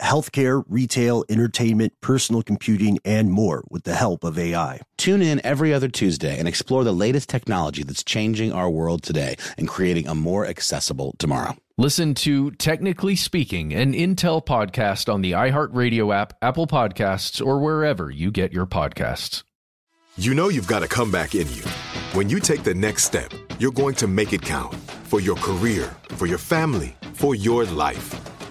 healthcare, retail, entertainment, personal computing, and more with the help of AI. Tune in every other Tuesday and explore the latest technology that's changing our world today and creating a more accessible tomorrow. Listen to Technically Speaking, an Intel podcast on the iHeartRadio app, Apple Podcasts, or wherever you get your podcasts. You know you've got a comeback in you. When you take the next step, you're going to make it count for your career, for your family, for your life.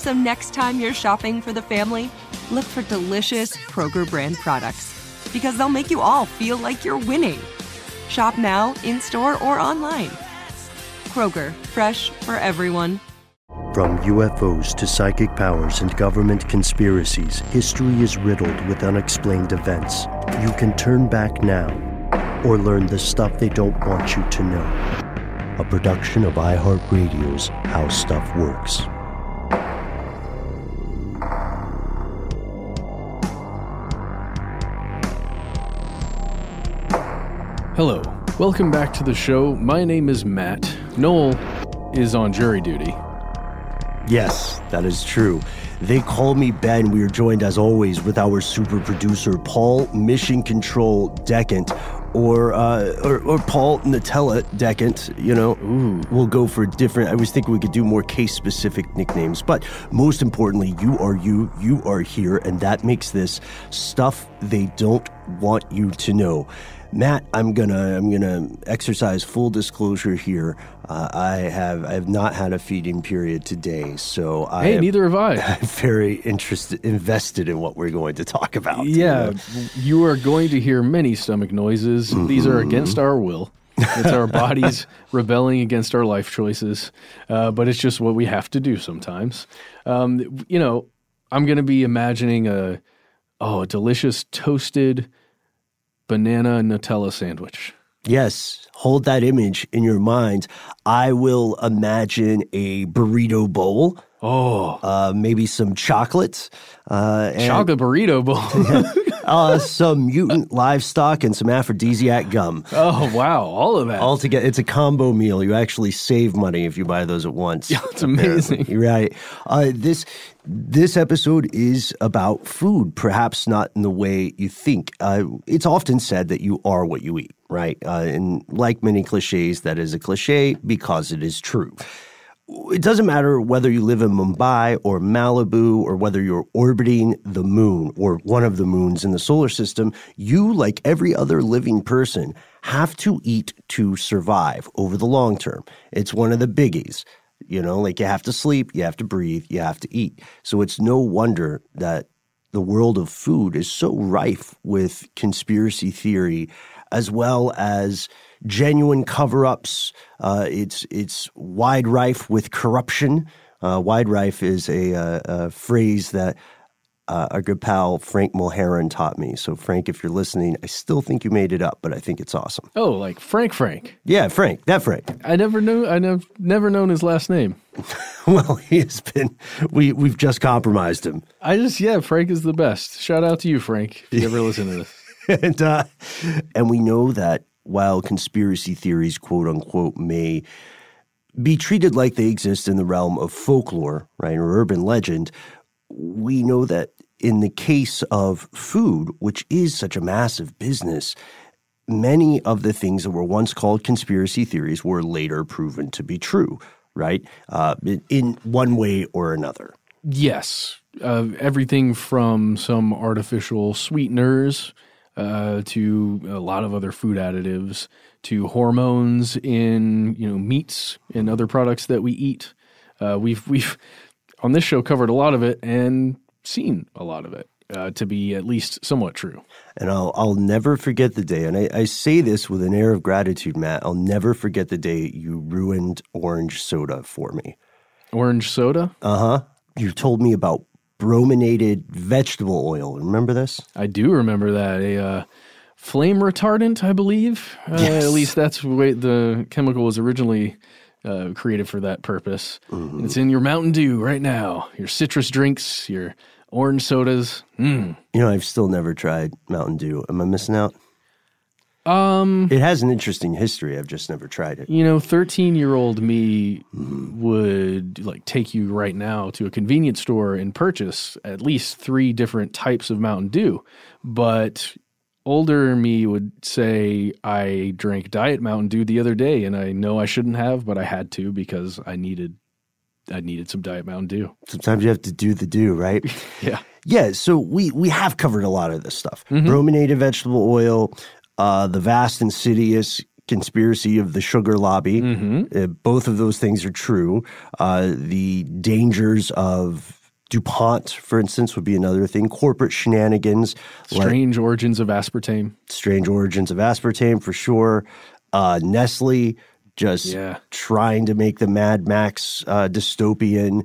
So next time you're shopping for the family, look for delicious Kroger brand products because they'll make you all feel like you're winning. Shop now, in store, or online. Kroger, fresh for everyone. From UFOs to psychic powers and government conspiracies, history is riddled with unexplained events. You can turn back now or learn the stuff they don't want you to know. A production of iHeartRadio's How Stuff Works. Hello, welcome back to the show. My name is Matt. Noel is on jury duty. Yes, that is true. They call me Ben. We are joined, as always, with our super producer, Paul Mission Control Decant, or, uh, or, or Paul Nutella Decant. You know, Ooh. we'll go for different. I was thinking we could do more case specific nicknames, but most importantly, you are you, you are here, and that makes this stuff they don't want you to know. Matt, I'm gonna I'm gonna exercise full disclosure here. Uh, I have I have not had a feeding period today, so I hey, neither have I. I'm very interested invested in what we're going to talk about. Yeah, you, you are going to hear many stomach noises. Mm-hmm. These are against our will. It's our bodies rebelling against our life choices, uh, but it's just what we have to do sometimes. Um, you know, I'm going to be imagining a oh a delicious toasted banana Nutella sandwich. Yes, hold that image in your mind. I will imagine a burrito bowl. Oh, uh, maybe some chocolates. Uh, chocolate burrito bowl. uh, some mutant livestock and some aphrodisiac gum. Oh wow, all of that. All together, it's a combo meal. You actually save money if you buy those at once. Yeah, it's amazing. You're right. Uh, this this episode is about food, perhaps not in the way you think. Uh, it's often said that you are what you eat, right? Uh, and like many cliches, that is a cliche because it is true. It doesn't matter whether you live in Mumbai or Malibu or whether you're orbiting the moon or one of the moons in the solar system, you, like every other living person, have to eat to survive over the long term. It's one of the biggies. You know, like you have to sleep, you have to breathe, you have to eat. So it's no wonder that the world of food is so rife with conspiracy theory as well as genuine cover ups. Uh, it's, it's wide rife with corruption. Uh, wide rife is a, a, a phrase that uh, our good pal Frank Mulheron taught me. So, Frank, if you're listening, I still think you made it up, but I think it's awesome. Oh, like Frank Frank. Yeah, Frank, that Frank. I never knew. I never never known his last name. well, he has been. We we've just compromised him. I just yeah, Frank is the best. Shout out to you, Frank, if you ever listen to this. and uh, and we know that while conspiracy theories, quote unquote, may be treated like they exist in the realm of folklore, right, or urban legend, we know that in the case of food, which is such a massive business, many of the things that were once called conspiracy theories were later proven to be true, right? Uh, in one way or another. Yes. Uh, everything from some artificial sweeteners uh, to a lot of other food additives to hormones in you know meats and other products that we eat. Uh, we've we've on this show covered a lot of it and seen a lot of it uh, to be at least somewhat true. And I'll I'll never forget the day, and I, I say this with an air of gratitude, Matt. I'll never forget the day you ruined orange soda for me. Orange soda? Uh huh. You told me about brominated vegetable oil. Remember this? I do remember that. A uh, flame retardant, I believe. Uh, Yes. At least that's the way the chemical was originally uh, created for that purpose. And It's in your Mountain Dew right now. Your citrus drinks, your orange sodas. Mm. You know, I've still never tried Mountain Dew. Am I missing out? Um, It has an interesting history. I've just never tried it. you know, thirteen-year-old me would like take you right now to a convenience store and purchase at least three different types of Mountain Dew, but older me would say I drank Diet Mountain Dew the other day, and I know I shouldn't have, but I had to because I needed I needed some Diet Mountain Dew. Sometimes you have to do the do, right? Yeah, Yeah, so we we have covered a lot of this stuff. Brominated vegetable oil, uh, the vast insidious conspiracy of the sugar lobby. Uh, both of those things are true. Uh, the dangers of DuPont, for instance, would be another thing. Corporate shenanigans, like strange origins of aspartame. strange origins of aspartame for sure. Uh, Nestle just Yeah. trying to make the Mad Max uh, dystopian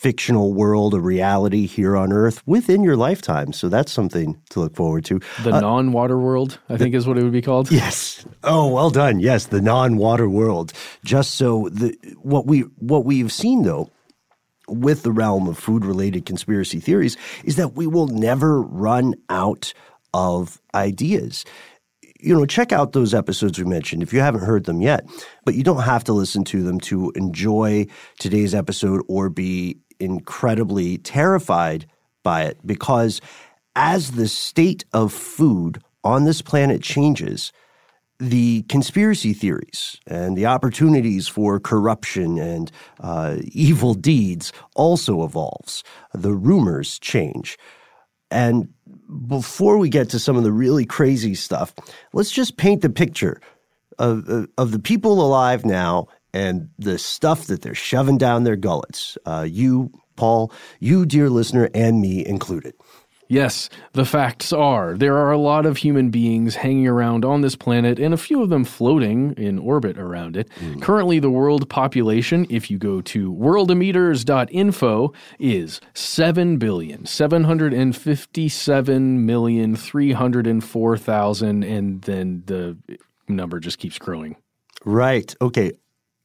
fictional world a reality here on Earth within your lifetime. So that's something to look forward to. The uh, non-water world, I think, is what it would be called. Yes. Oh, well done. Yes, the non-water world. Just so the what we what we've seen though with the realm of food-related conspiracy theories is that we will never run out of ideas. You know, check out those episodes we mentioned if you haven't heard them yet. But you don't have to listen to them to enjoy today's episode or be incredibly terrified by it because as the state of food on this planet changes, the conspiracy theories and the opportunities for corruption and uh, evil deeds also evolves. The rumors change. And before we get to some of the really crazy stuff, let's just paint the picture of, of, of the people alive now and the stuff that they're shoving down their gullets. Uh, you, Paul, you, dear listener, and me included. Yes, the facts are there are a lot of human beings hanging around on this planet and a few of them floating in orbit around it. Currently, the world population, if you go to worldometers.info, is 7 billion, 757 million, 304,000, and then the number just keeps growing. Right. Okay.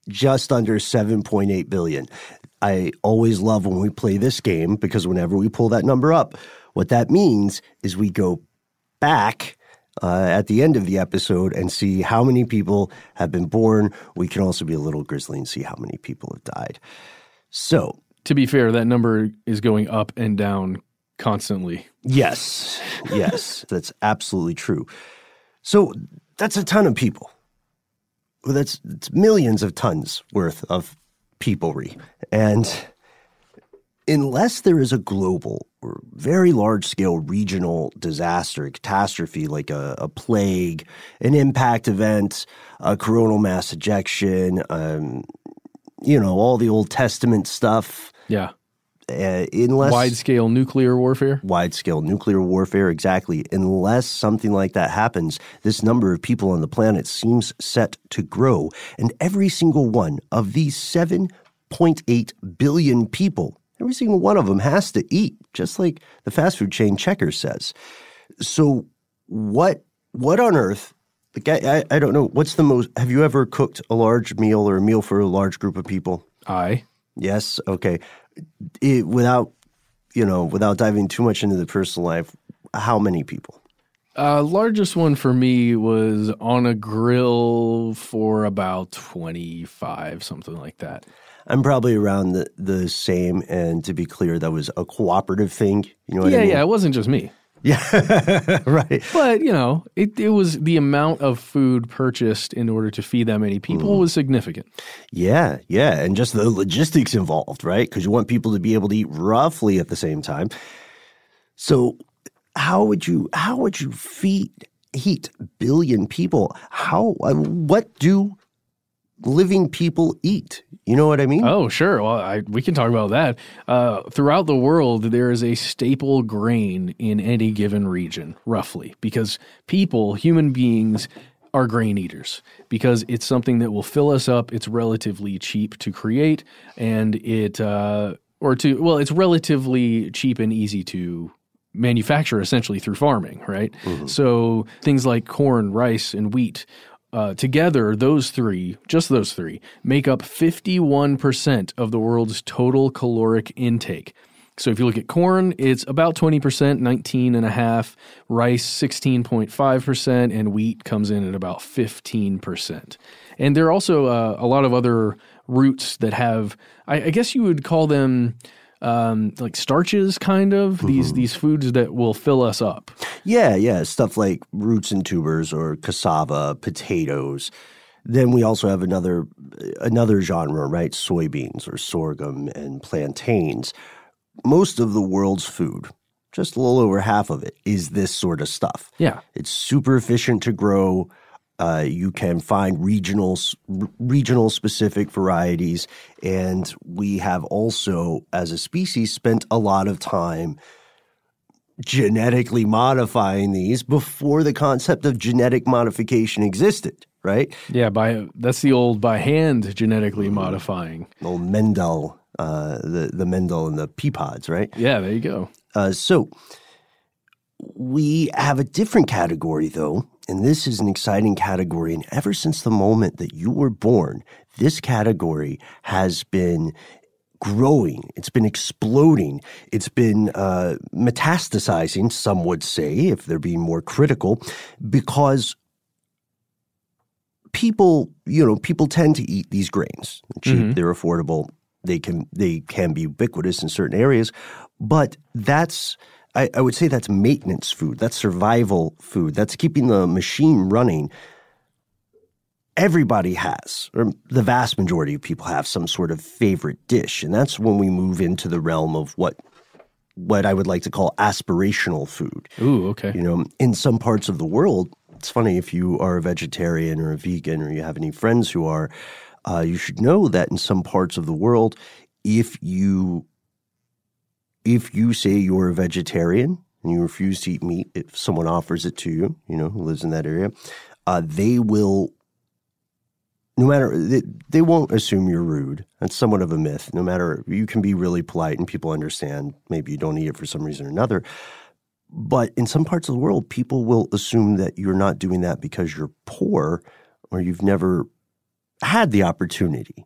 Just under 7.8 billion. I always love when we play this game because whenever we pull that number up, what that means is we go back uh, at the end of the episode and see how many people have been born. We can also be a little grisly and see how many people have died. So, To be fair, that number is going up and down constantly. yes, yes, that's absolutely true. So, that's a ton of people. Well, that's, that's millions of tons worth of peoplery. And unless there is a global or very large scale regional disaster, catastrophe like a, a plague, an impact event, a coronal mass ejection, um, you know, all the Old Testament stuff, Yeah. Uh, unless Wide scale nuclear warfare. wide scale nuclear warfare, exactly. Unless something like that happens, this number of people on the planet seems set to grow. And every single one of these 7.8 billion people Every single one of them has to eat, just like the fast food chain Checker says. So, what what on earth? Like I, I, I don't know. What's the most? Have you ever cooked a large meal or a meal for a large group of people? I Yes. Okay. It, without you know, without diving too much into the personal life, how many people? uh, largest one for me was on a grill for about twenty five, something like that. I'm probably around the, the same. And to be clear, that was a cooperative thing. You know yeah, I mean? yeah, it wasn't just me. Yeah. right. But you know, it, it was the amount of food purchased in order to feed that many people mm. was significant. Yeah, yeah, and just the logistics involved, right? Because you want people to be able to eat roughly at the same time. So, how would you how would you feed heat billion people? How what do living people eat? You know what I mean? Oh, sure. Well, I, we can talk about that. Uh, throughout the world, there is a staple grain in any given region, roughly, because people, human beings, are grain eaters because it's something that will fill us up. It's relatively cheap to create, and it uh, or to well, it's relatively cheap and easy to manufacture essentially through farming, right? So things like corn, rice, and wheat. Uh, together, those three, just those three, make up 51% of the world's total caloric intake. So if you look at corn, it's about 20%, 19 and a half, rice 16.5%, and wheat comes in at about 15%. And there are also uh, a lot of other roots that have, I, I guess you would call them um, like starches, kind of these these foods that will fill us up. Yeah, yeah, stuff like roots and tubers or cassava, potatoes. Then we also have another another genre, right? Soybeans or sorghum and plantains. Most of the world's food, just a little over half of it, is this sort of stuff. Yeah. It's super efficient to grow. Uh, you can find regional regional specific varieties, and we have also, as a species, spent a lot of time genetically modifying these before the concept of genetic modification existed. Right? Yeah, by that's the old by hand genetically modifying. Old Mendel, uh, the the Mendel and the pea pods. Right? Yeah, there you go. Uh, so we have a different category, though, and this is an exciting category. And ever since the moment that you were born, this category has been growing. It's been exploding. It's been uh, metastasizing, some would say, if they're being more critical, because people, you know, people tend to eat these grains. They're cheap, they're affordable. They can they can be ubiquitous in certain areas, but that's I, I would say that's maintenance food. That's survival food. That's keeping the machine running. Everybody has, or the vast majority of people have some sort of favorite dish, and that's when we move into the realm of what what I would like to call aspirational food. Ooh, okay. You know, in some parts of the world, it's funny if you are a vegetarian or a vegan or you have any friends who are, uh, you should know that in some parts of the world, if you if you say you're a vegetarian and you refuse to eat meat, if someone offers it to you, you know, who lives in that area, uh, they will. No matter they, they won't assume you're rude. That's somewhat of a myth. No matter you can be really polite and people understand. Maybe you don't eat it for some reason or another. But in some parts of the world, people will assume that you're not doing that because you're poor or you've never had the opportunity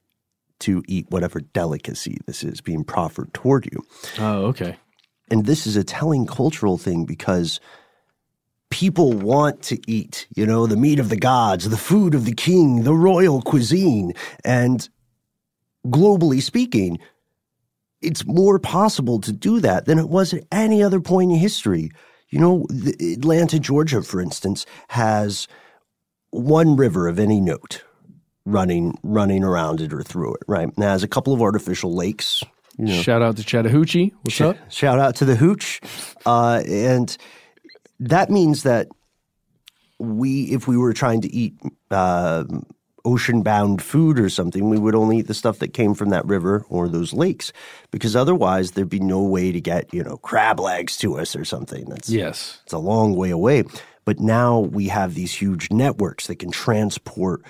to eat whatever delicacy this is being proffered toward you. Oh, okay. And this is a telling cultural thing because people want to eat, you know, the meat of the gods, the food of the king, the royal cuisine. And globally speaking, it's more possible to do that than it was at any other point in history. You know, Atlanta, Georgia, for instance, has one river of any note running running around it or through it, right? Now, has a couple of artificial lakes. You know, Shout out to Chattahoochee. What's up? Shout out to the hooch. Uh, and that means that we, if we were trying to eat uh, ocean bound food or something, we would only eat the stuff that came from that river or those lakes because otherwise there'd be no way to get, you know, crab legs to us or something. That's, Yes. it's a long way away. But now we have these huge networks that can transport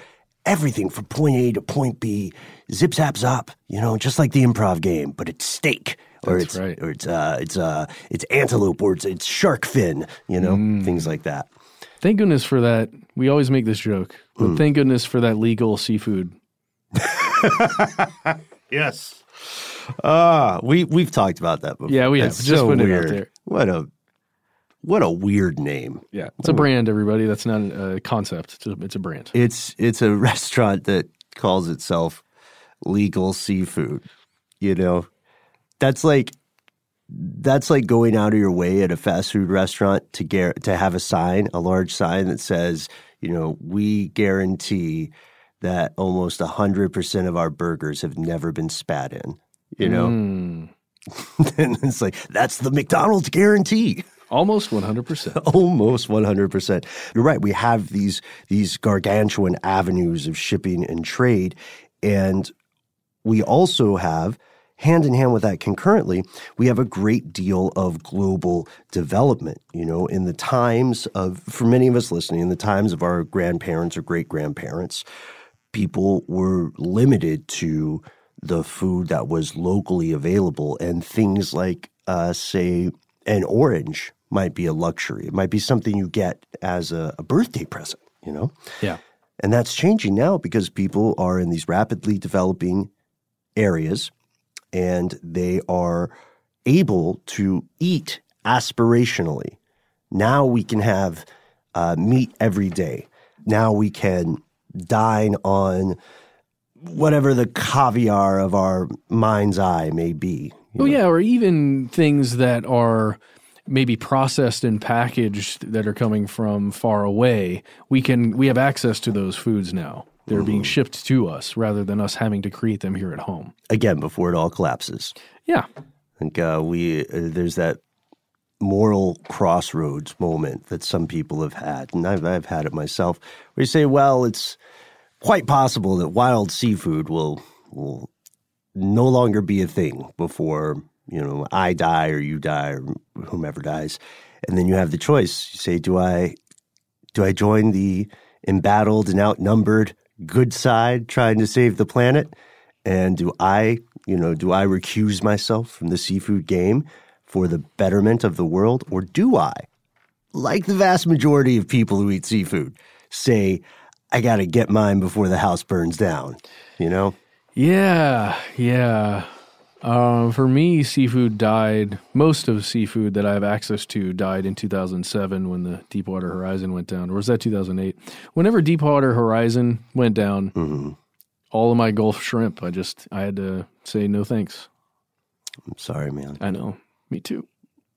everything from point A to point B, zip zap zop, you know, just like the improv game, but it's steak or That's it's right. or it's uh, it's uh, it's antelope, or it's it's shark fin. You know, Mm. things like that. Thank goodness for that. We always make this joke, but Hmm. thank goodness for that legal seafood. Yes. Ah, we we've talked about that before. Yeah, we have. That's Just so putting it out weird. there. What a what a weird name. Yeah, it's a brand, everybody. That's not a concept. It's a, it's a brand. It's it's a restaurant that calls itself legal seafood. You know, that's like that's like going out of your way at a fast food restaurant to get to have a sign, a large sign that says, you know, we guarantee that almost hundred percent of our burgers have never been spat in. You know, Mm, and it's like that's the McDonald's guarantee. Almost 100%. almost 100%. You're right. We have these these gargantuan avenues of shipping and trade and we also have hand in hand with that concurrently, we have a great deal of global development, you know, in the times of for many of us listening, in the times of our grandparents or great grandparents, people were limited to the food that was locally available and things like uh, say an orange might be a luxury it might be something you get as a, a birthday present you know Yeah. and that's changing now because people are in these rapidly developing areas and they are able to eat aspirationally. Now we can have uh, meat every day. Now we can dine on whatever the caviar of our mind's eye may be. Oh, know. yeah, or even things that are maybe processed and packaged that are coming from far away. We can we have access to those foods now. They're being shipped to us rather than us having to create them here at home. Again, before it all collapses. Yeah. I think uh, we uh, there's that moral crossroads moment that some people have had, and I've I've had it myself, where you say, well, it's quite possible that wild seafood will will no longer be a thing before you know I die or you die or whomever dies, and then you have the choice. You say, do I do I join the embattled and outnumbered good side trying to save the planet? And do I, you know, do I recuse myself from the seafood game for the betterment of the world? Or do I, like the vast majority of people who eat seafood, say, I got to get mine before the house burns down? You know? Yeah, yeah. Uh, for me, seafood died. Most of seafood that I have access to died in 2007 when the Deepwater Horizon went down, or was that 2008? Whenever Deepwater Horizon went down, all of my Gulf shrimp, I just I had to say no thanks. I'm sorry, man. I know, me too.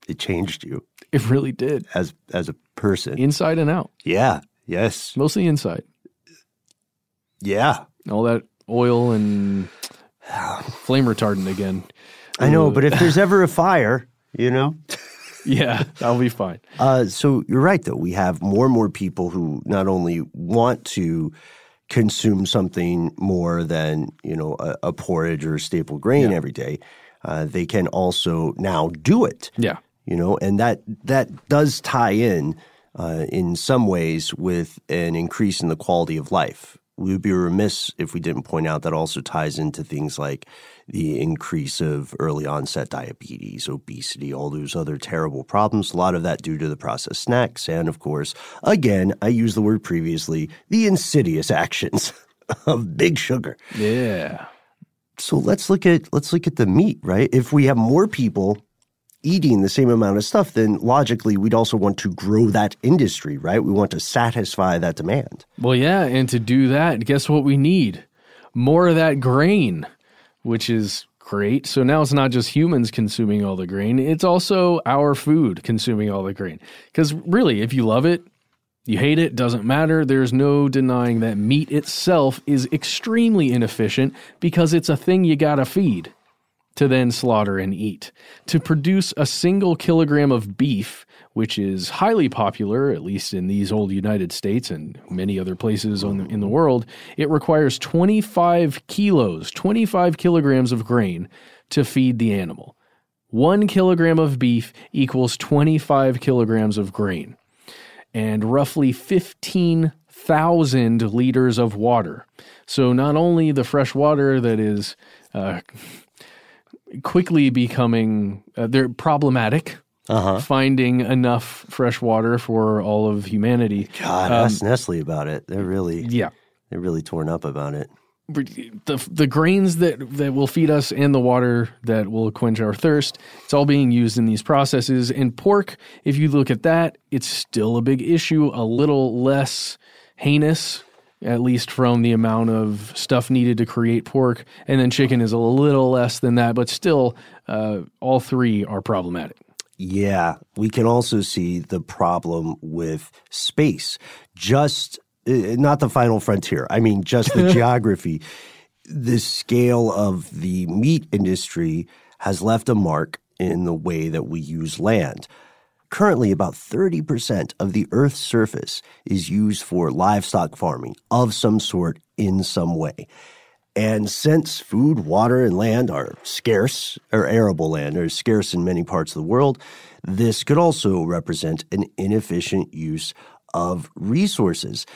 It changed you It really did, as as a person. inside and out, yeah. Yes. mostly inside. Yeah. All that oil and flame retardant again. I know, but if there's ever a fire, you know, Yeah, I'll be fine. Uh, so you're right, though. We have more and more people who not only want to consume something more than you know a, a porridge or a staple grain every day, uh, they can also now do it. Yeah. You know, and that that does tie in uh, in some ways with an increase in the quality of life. We would be remiss if we didn't point out that also ties into things like the increase of early onset diabetes, obesity, all those other terrible problems. A lot of that due to the processed snacks, and of course, again, I used the word previously, the insidious actions of big sugar. Yeah. So let's look at let's look at the meat, right? If we have more people eating the same amount of stuff, then logically we'd also want to grow that industry, right? We want to satisfy that demand. Well, yeah, and to do that, guess what we need? More of that grain, which is great. So now it's not just humans consuming all the grain, it's also our food consuming all the grain. Because really, if you love it, you hate it, doesn't matter. There's no denying that meat itself is extremely inefficient because it's a thing you gotta feed to then slaughter and eat. To produce a single kilogram of beef, which is highly popular, at least in these old United States and many other places the, in the world, it requires 25 kilos, 25 kilograms of grain to feed the animal. One kilogram of beef equals 25 kilograms of grain and roughly 15,000 liters of water. So, not only the fresh water that is uh, quickly becoming uh, they're problematic. Uh-huh. Finding enough fresh water for all of humanity. God, ask Nestle about it. They're really Yeah, they're really torn up about it. the the grains that that will feed us and the water that will quench our thirst it's all being used in these processes and pork if you look at that it's still a big issue a little less heinous at least from the amount of stuff needed to create pork and then chicken is a little less than that but still uh, all three are problematic Yeah, we can also see the problem with space. Just uh, not the final frontier. I mean, just the geography. The scale of the meat industry has left a mark in the way that we use land. Currently, about 30% of the Earth's surface is used for livestock farming of some sort in some way. And since food, water, and land are scarce, or arable land are scarce in many parts of the world, this could also represent an inefficient use of resources.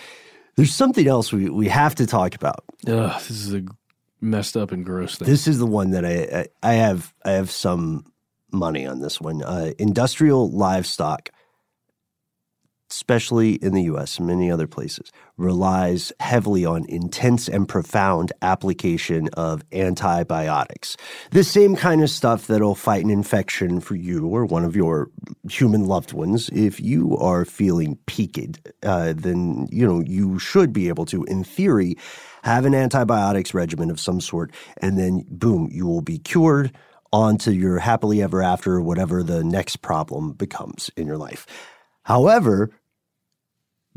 There's something else we, we have to talk about. Ugh, this is a messed up and gross thing This is the one that I, I, I have I have some money on this one. Uh, industrial livestock, especially in the U.S. and many other places, relies heavily on intense and profound application of antibiotics. The same kind of stuff that'll fight an infection for you or one of your human loved ones. If you are feeling peaked, uh, then you know you should be able to, in theory, have an antibiotics regimen of some sort, and then boom, you will be cured. On to your happily ever after, whatever the next problem becomes in your life. However,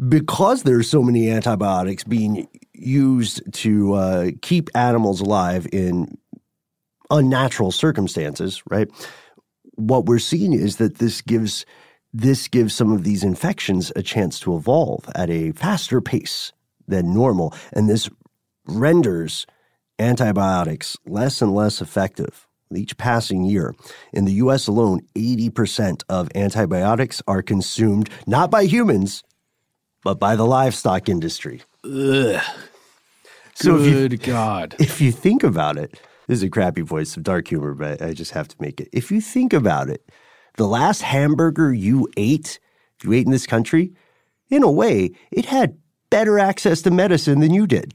because there's so many antibiotics being used to uh, keep animals alive in unnatural circumstances, right? What we're seeing is that this gives this gives some of these infections a chance to evolve at a faster pace than normal, and this renders antibiotics less and less effective with each passing year. In the US alone, 80% of antibiotics are consumed not by humans, but by the livestock industry. Ugh. So if you, good god if you think about it, this is a crappy voice of dark humor, but I just have to make it. If you think about it, the last hamburger you ate, if you ate in this country, in a way, it had better access to medicine than you did.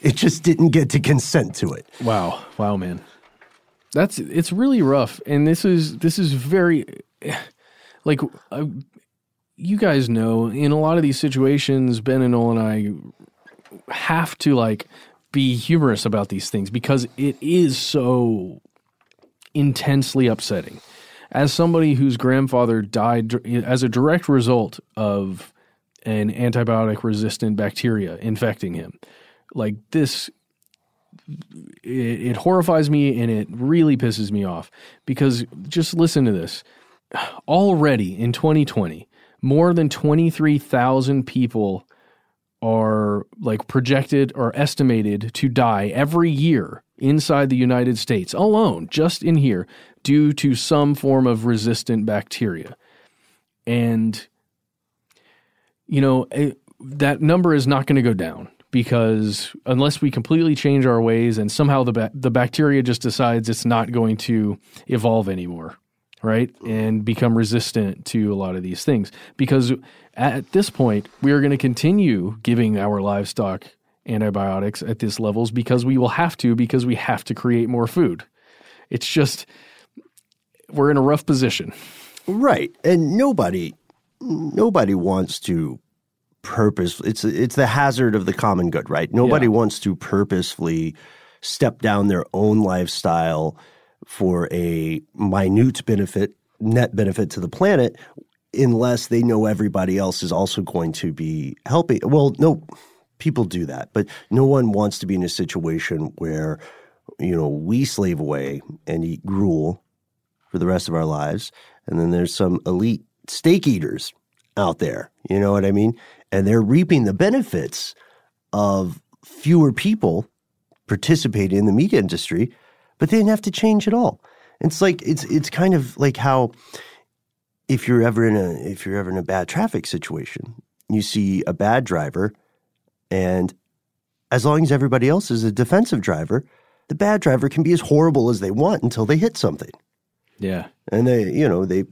It just didn't get to consent to it. Wow, wow, man, that's it's really rough, and this is this is very like uh, you guys know in a lot of these situations, Ben and Noel and I have to like be humorous about these things because it is so intensely upsetting. As somebody whose grandfather died as a direct result of an antibiotic resistant bacteria infecting him, like this it, it horrifies me and it really pisses me off because just listen to this. Already in 2020, more than 23,000 people are like projected or estimated to die every year inside the United States alone, just in here, due to some form of resistant bacteria. And, you know, it, that number is not going to go down because unless we completely change our ways and somehow the, ba- the bacteria just decides it's not going to evolve anymore, right? And become resistant to a lot of these things. Because at this point, we are going to continue giving our livestock antibiotics at these levels because we will have to, because we have to create more food. It's just, we're in a rough position. Right. And nobody nobody wants to purpose it's it's the hazard of the common good, right? Nobody Yeah. wants to purposefully step down their own lifestyle for a minute benefit, net benefit to the planet unless they know everybody else is also going to be helping. Well, no people do that, but no one wants to be in a situation where you know, we slave away and eat gruel for the rest of our lives. And then there's some elite steak eaters out there. You know what I mean? And they're reaping the benefits of fewer people participating in the meat industry, but they didn't have to change at all. It's like it's it's kind of like how if you're ever in a if you're ever in a bad traffic situation, you see a bad driver, and as long as everybody else is a defensive driver, the bad driver can be as horrible as they want until they hit something. Yeah. And they, you know, they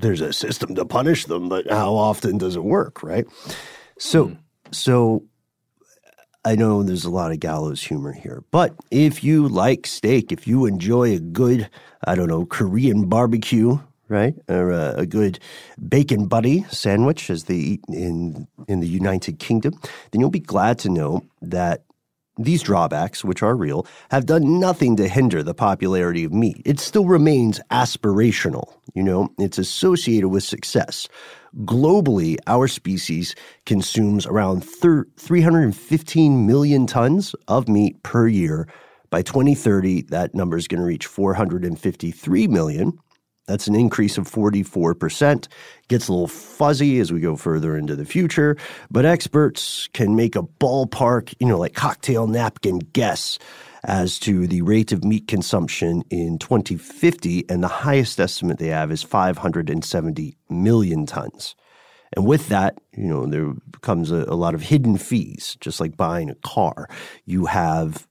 there's a system to punish them, but how often does it work, right? So hmm. so I know there's a lot of gallows humor here, but if you like steak, if you enjoy a good, I don't know, Korean barbecue, right, or a, a good bacon butty sandwich, as they eat in in the United Kingdom, then you'll be glad to know that these drawbacks, which are real, have done nothing to hinder the popularity of meat. It still remains aspirational. You know, it's associated with success. Globally, our species consumes around thir- 315 million tons of meat per year. By 2030, that number is going to reach 453 million. That's an increase of 44%. Gets a little fuzzy as we go further into the future, but experts can make a ballpark, you know, like cocktail napkin guess as to the rate of meat consumption in 2050, and the highest estimate they have is 570 million tons. And with that, you know, there comes a, a lot of hidden fees, just like buying a car. You have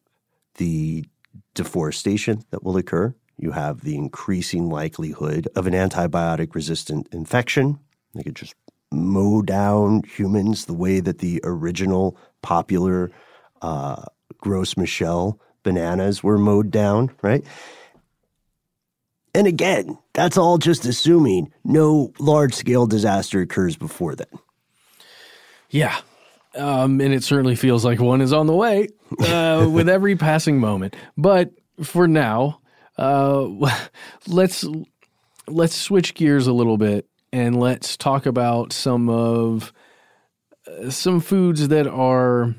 the deforestation that will occur. You have the increasing likelihood of an antibiotic resistant infection. They could just mow down humans the way that the original popular uh, Gros Michel bananas were mowed down, right? And again, that's all just assuming no large scale disaster occurs before then. Yeah. Um, and it certainly feels like one is on the way uh, with every passing moment. But for now, uh, let's let's switch gears a little bit and let's talk about some of uh, some foods that are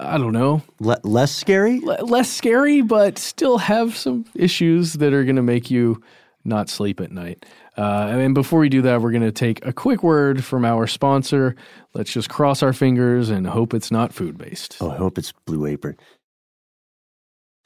I don't know Le- less scary? le- less scary, but still have some issues that are going to make you not sleep at night. Uh, and before we do that, we're going to take a quick word from our sponsor. Let's just cross our fingers and hope it's not food based. Oh, I hope it's Blue Apron.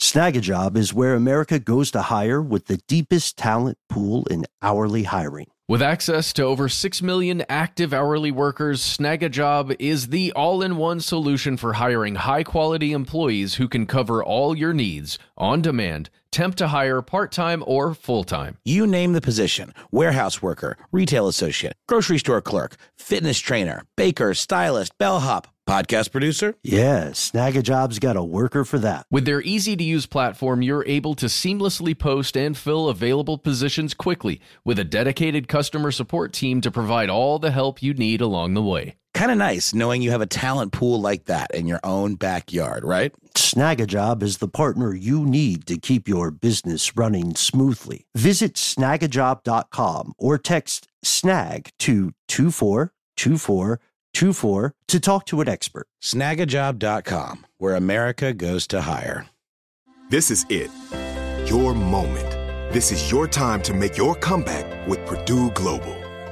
Snagajob is where America goes to hire with the deepest talent pool in hourly hiring. With access to over 6 million active hourly workers, Snagajob is the all in one solution for hiring high quality employees who can cover all your needs on demand, temp to hire, part time or full time. You name the position warehouse worker, retail associate, grocery store clerk, fitness trainer, baker, stylist, bellhop, podcast producer. Yeah, Snagajob's got a worker for that. With their easy to use platform, you're able to seamlessly post and fill available positions quickly with a dedicated customer support team to provide all the help you need along the way. Kind of nice knowing you have a talent pool like that in your own backyard, right? Snagajob is the partner you need to keep your business running smoothly. Visit snagajob.com or text snag to 242424 to talk to an expert. Snagajob.com, where America goes to hire. This is it. Your moment. This is your time to make your comeback with Purdue Global.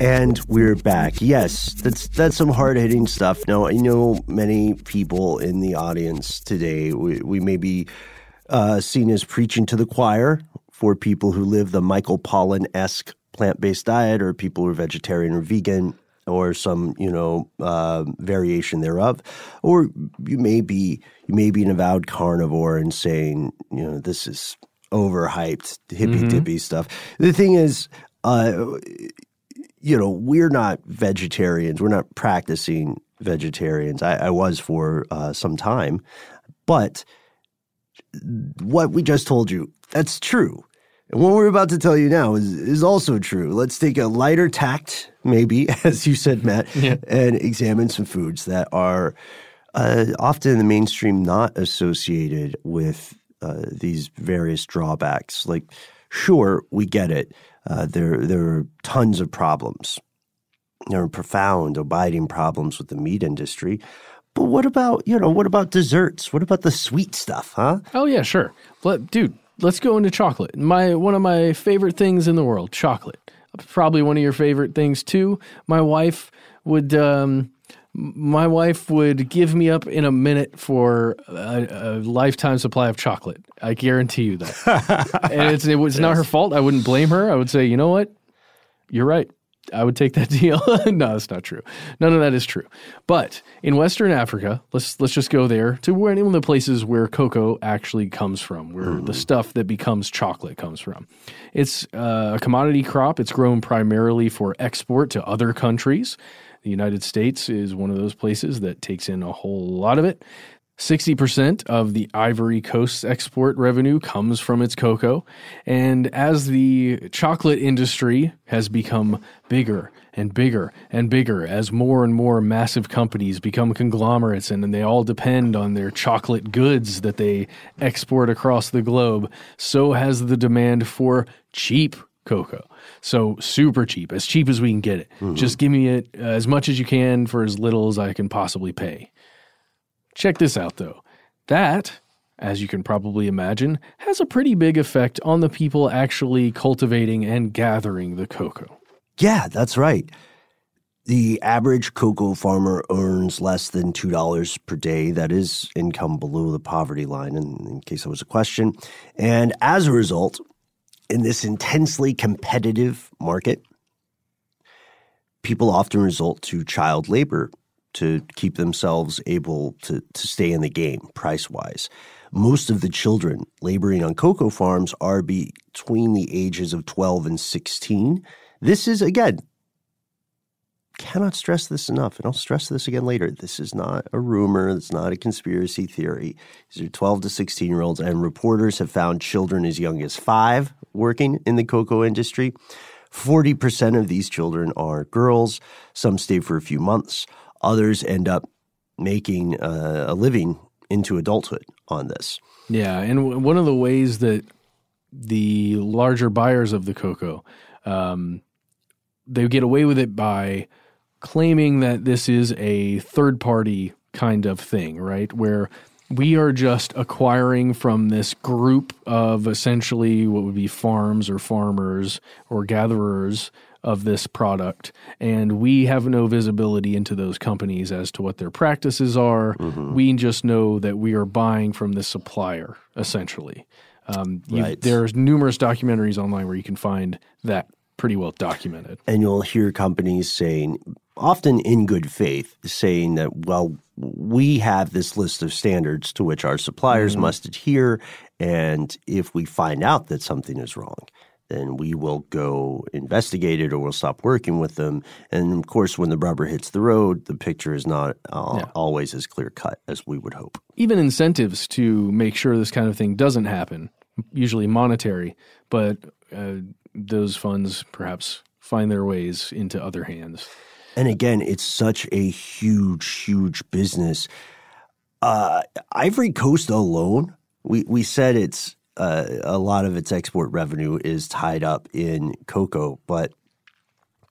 And we're back. Yes, that's that's some hard hitting stuff. Now I know many people in the audience today. We, we may be uh, seen as preaching to the choir for people who live the Michael Pollan esque plant based diet, or people who are vegetarian or vegan, or some you know uh, variation thereof. Or you may be you may be an avowed carnivore and saying you know this is overhyped hippy dippy mm-hmm. stuff. The thing is, uh, you know, we're not vegetarians. We're not practicing vegetarians. I, I was for uh, some time, but what we just told you, that's true. And what we're about to tell you now is, is also true. Let's take a lighter tact, maybe, as you said, Matt, yeah. and examine some foods that are uh, often in the mainstream not associated with uh, these various drawbacks. Like, sure, we get it. Uh, there, there are tons of problems. There are profound, abiding problems with the meat industry. But what about, you know, what about desserts? What about the sweet stuff, huh? Oh, yeah, sure. But, dude, let's go into chocolate. My One of my favorite things in the world, chocolate. Probably one of your favorite things, too. My wife would. Um, my wife would give me up in a minute for a, a lifetime supply of chocolate. I guarantee you that. and it's, it was yes. not her fault. I wouldn't blame her. I would say, you know what? You're right. I would take that deal. no, that's not true. None of that is true. But in Western Africa, let's let's just go there to where one of the places where cocoa actually comes from, where mm. the stuff that becomes chocolate comes from. It's uh, a commodity crop. It's grown primarily for export to other countries. The United States is one of those places that takes in a whole lot of it. 60% of the Ivory Coast's export revenue comes from its cocoa. And as the chocolate industry has become bigger and bigger and bigger, as more and more massive companies become conglomerates and, and they all depend on their chocolate goods that they export across the globe, so has the demand for cheap cocoa. So super cheap, as cheap as we can get it. Mm-hmm. Just give me it uh, as much as you can for as little as I can possibly pay. Check this out though. That, as you can probably imagine, has a pretty big effect on the people actually cultivating and gathering the cocoa. Yeah, that's right. The average cocoa farmer earns less than $2 per day. That is income below the poverty line, in, in case that was a question. And as a result, in this intensely competitive market, people often resort to child labor to keep themselves able to, to stay in the game price wise. Most of the children laboring on cocoa farms are between the ages of 12 and 16. This is, again, cannot stress this enough, and I'll stress this again later. This is not a rumor, it's not a conspiracy theory. These are 12 to 16 year olds, and reporters have found children as young as five working in the cocoa industry. 40% of these children are girls. Some stay for a few months. Others end up making uh, a living into adulthood on this. Yeah. And w- one of the ways that the larger buyers of the cocoa, um, they get away with it by claiming that this is a third party kind of thing, right? Where we are just acquiring from this group of essentially what would be farms or farmers or gatherers of this product and we have no visibility into those companies as to what their practices are mm-hmm. we just know that we are buying from the supplier essentially Um, Right. There's numerous documentaries online where you can find that pretty well documented. and you'll hear companies saying, often in good faith, saying that, well, we have this list of standards to which our suppliers must adhere. And if we find out that something is wrong, then we will go investigate it or we'll stop working with them. And of course, when the rubber hits the road, the picture is not uh, always as clear cut as we would hope. even incentives to make sure this kind of thing doesn't happen, usually monetary, but uh, those funds perhaps find their ways into other hands. And again, it's such a huge, huge business. Uh, Ivory Coast alone, we, we said it's uh, a lot of its export revenue is tied up in cocoa, but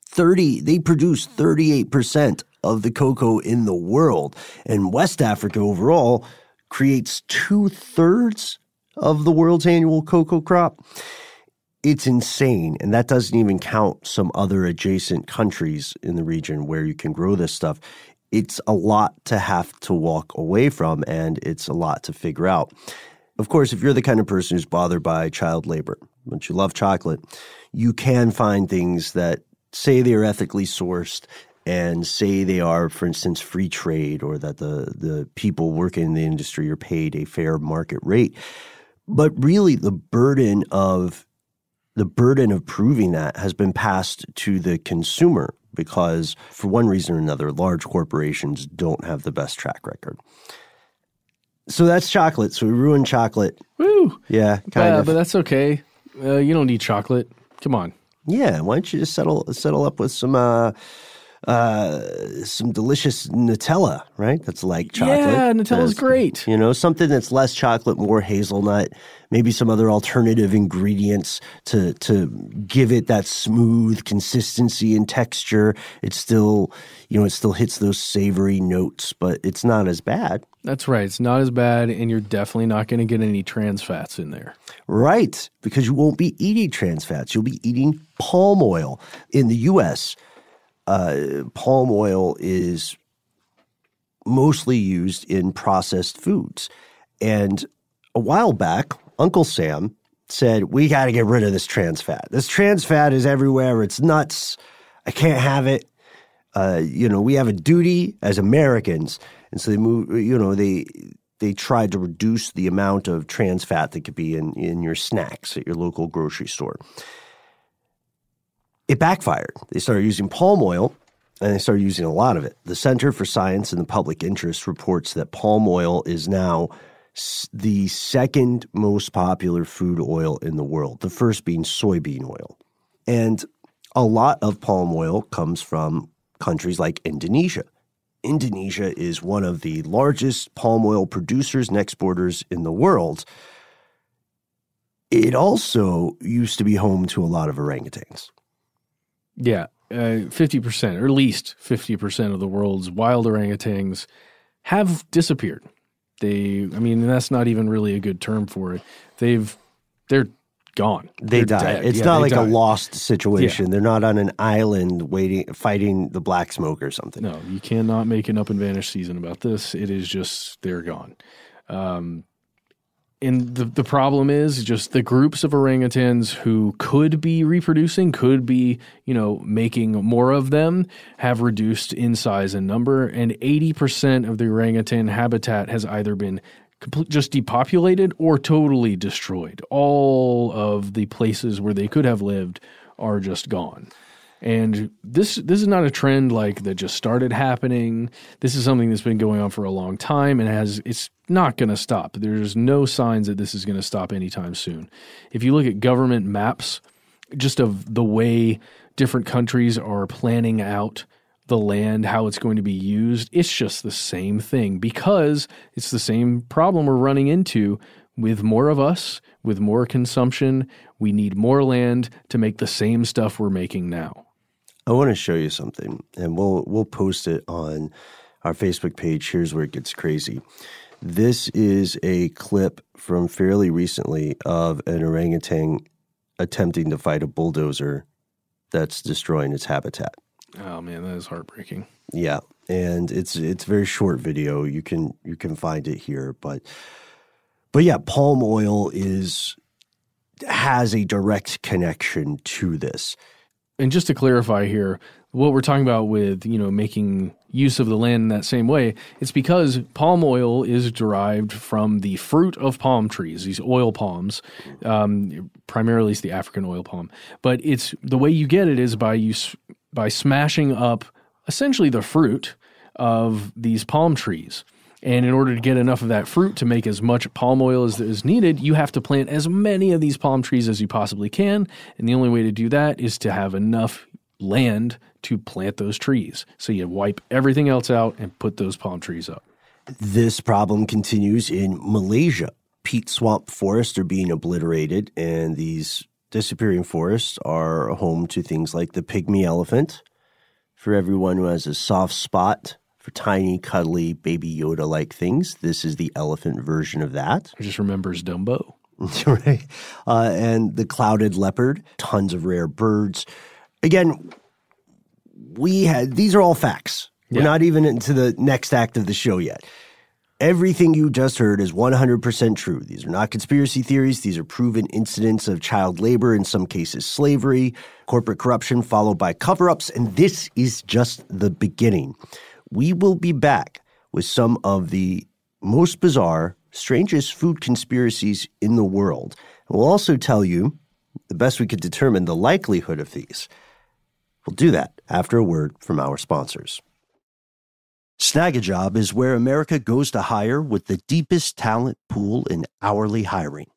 30 they produce 38% of the cocoa in the world. And West Africa overall creates two thirds of the world's annual cocoa crop it's insane. And that doesn't even count some other adjacent countries in the region where you can grow this stuff. It's a lot to have to walk away from, and it's a lot to figure out. Of course, if you're the kind of person who's bothered by child labor, but you love chocolate, you can find things that say they are ethically sourced and say they are, for instance, free trade or that the, the people working in the industry are paid a fair market rate. But really, the burden of the burden of proving that has been passed to the consumer because, for one reason or another, large corporations don't have the best track record. So that's chocolate. So we ruined chocolate. Woo! Yeah, kind Uh, of. But that's okay. Uh, you don't need chocolate. Come on. yeah, why don't you just settle settle up with some uh, uh, some delicious Nutella, right? That's like chocolate. Yeah, Nutella's That's- great. You know, something that's less chocolate, more hazelnut, maybe some other alternative ingredients to to give it that smooth consistency and texture. It still, you know, it still hits those savory notes, but it's not as bad. That's right. It's not as bad, and you're definitely not going to get any trans fats in there. Right, because you won't be eating trans fats. You'll be eating palm oil. In the US, uh, palm oil is mostly used in processed foods. And a while back, Uncle Sam said, We got to get rid of this trans fat. This trans fat is everywhere. It's nuts. I can't have it. Uh, you know, we have a duty as Americans. And so they move, you know, they they tried to reduce the amount of trans fat that could be in, in your snacks at your local grocery store. It backfired. They started using palm oil and they started using a lot of it. The Center for Science and the Public Interest reports that palm oil is now the second most popular food oil in the world, the first being soybean oil. And a lot of palm oil comes from countries like Indonesia. Indonesia is one of the largest palm oil producers and exporters in the world. It also used to be home to a lot of orangutans. Yeah, uh, fifty percent, or at least fifty percent of the world's wild orangutans have disappeared. They, I mean, that's not even really a good term for it. They've, they're gone. They died. It's Yeah, not like a lost situation. They're not on an island waiting, fighting the black smoke or something. No, you cannot make an up and vanish season about this. It is just they're gone. Um, and the the problem is just the groups of orangutans who could be reproducing, could be you know making more of them, have reduced in size and number, and eighty percent of the orangutan habitat has either been complete, just depopulated or totally destroyed. All of the places where they could have lived are just gone. And this this is not a trend like that just started happening. This is something that's been going on for a long time and has it's not going to stop. There's no signs that this is going to stop anytime soon. If you look at government maps just of the way different countries are planning out the land, how it's going to be used, it's just the same thing because it's the same problem we're running into with more of us, with more consumption. We need more land to make the same stuff we're making now. I want to show you something, and we'll we'll post it on our Facebook page. Here's where it gets crazy. This is a clip from fairly recently of an orangutan attempting to fight a bulldozer that's destroying its habitat. Oh man, that is heartbreaking. Yeah, and it's it's a very short video. You can you can find it here, but but yeah, palm oil is has a direct connection to this. And just to clarify here, what we're talking about with you know making use of the land in that same way, it's because palm oil is derived from the fruit of palm trees, these oil palms. Um, primarily, it's the African oil palm, but it's the way you get it is by you by smashing up essentially the fruit of these palm trees. And in order to get enough of that fruit to make as much palm oil as is needed, you have to plant as many of these palm trees as you possibly can. And the only way to do that is to have enough land to plant those trees. So you wipe everything else out and put those palm trees up. This problem continues in Malaysia. Peat swamp forests are being obliterated, and these disappearing forests are home to things like the pygmy elephant. For everyone who has a soft spot for tiny, cuddly, baby Yoda like things, this is the elephant version of that. just remembers Dumbo. right. Uh, and the clouded leopard, tons of rare birds. Again, we had these are all facts. Yeah. We're not even into the next act of the show yet. Everything you just heard is 100% true. These are not conspiracy theories. These are proven incidents of child labor, in some cases slavery, corporate corruption, followed by cover ups. And this is just the beginning. We will be back with some of the most bizarre, strangest food conspiracies in the world. We'll also tell you, the best we could determine, the likelihood of these. We'll do that after a word from our sponsors. Snagajob is where America goes to hire with the deepest talent pool in hourly hiring.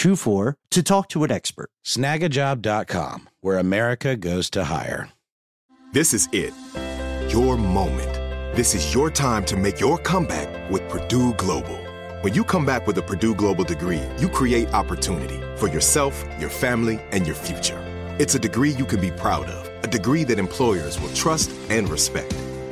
24 to talk to an expert. Snagajob.com, where America goes to hire. This is it. Your moment. This is your time to make your comeback with Purdue Global. When you come back with a Purdue Global degree, you create opportunity for yourself, your family, and your future. It's a degree you can be proud of, a degree that employers will trust and respect.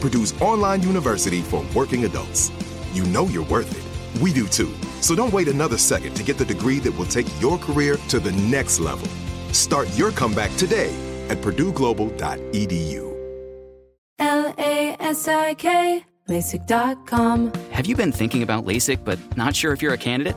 Purdue's online university for working adults. You know you're worth it. We do too. So don't wait another second to get the degree that will take your career to the next level. Start your comeback today at purdueglobal.edu. L A S I K LASIK.com. Have you been thinking about LASIK but not sure if you're a candidate?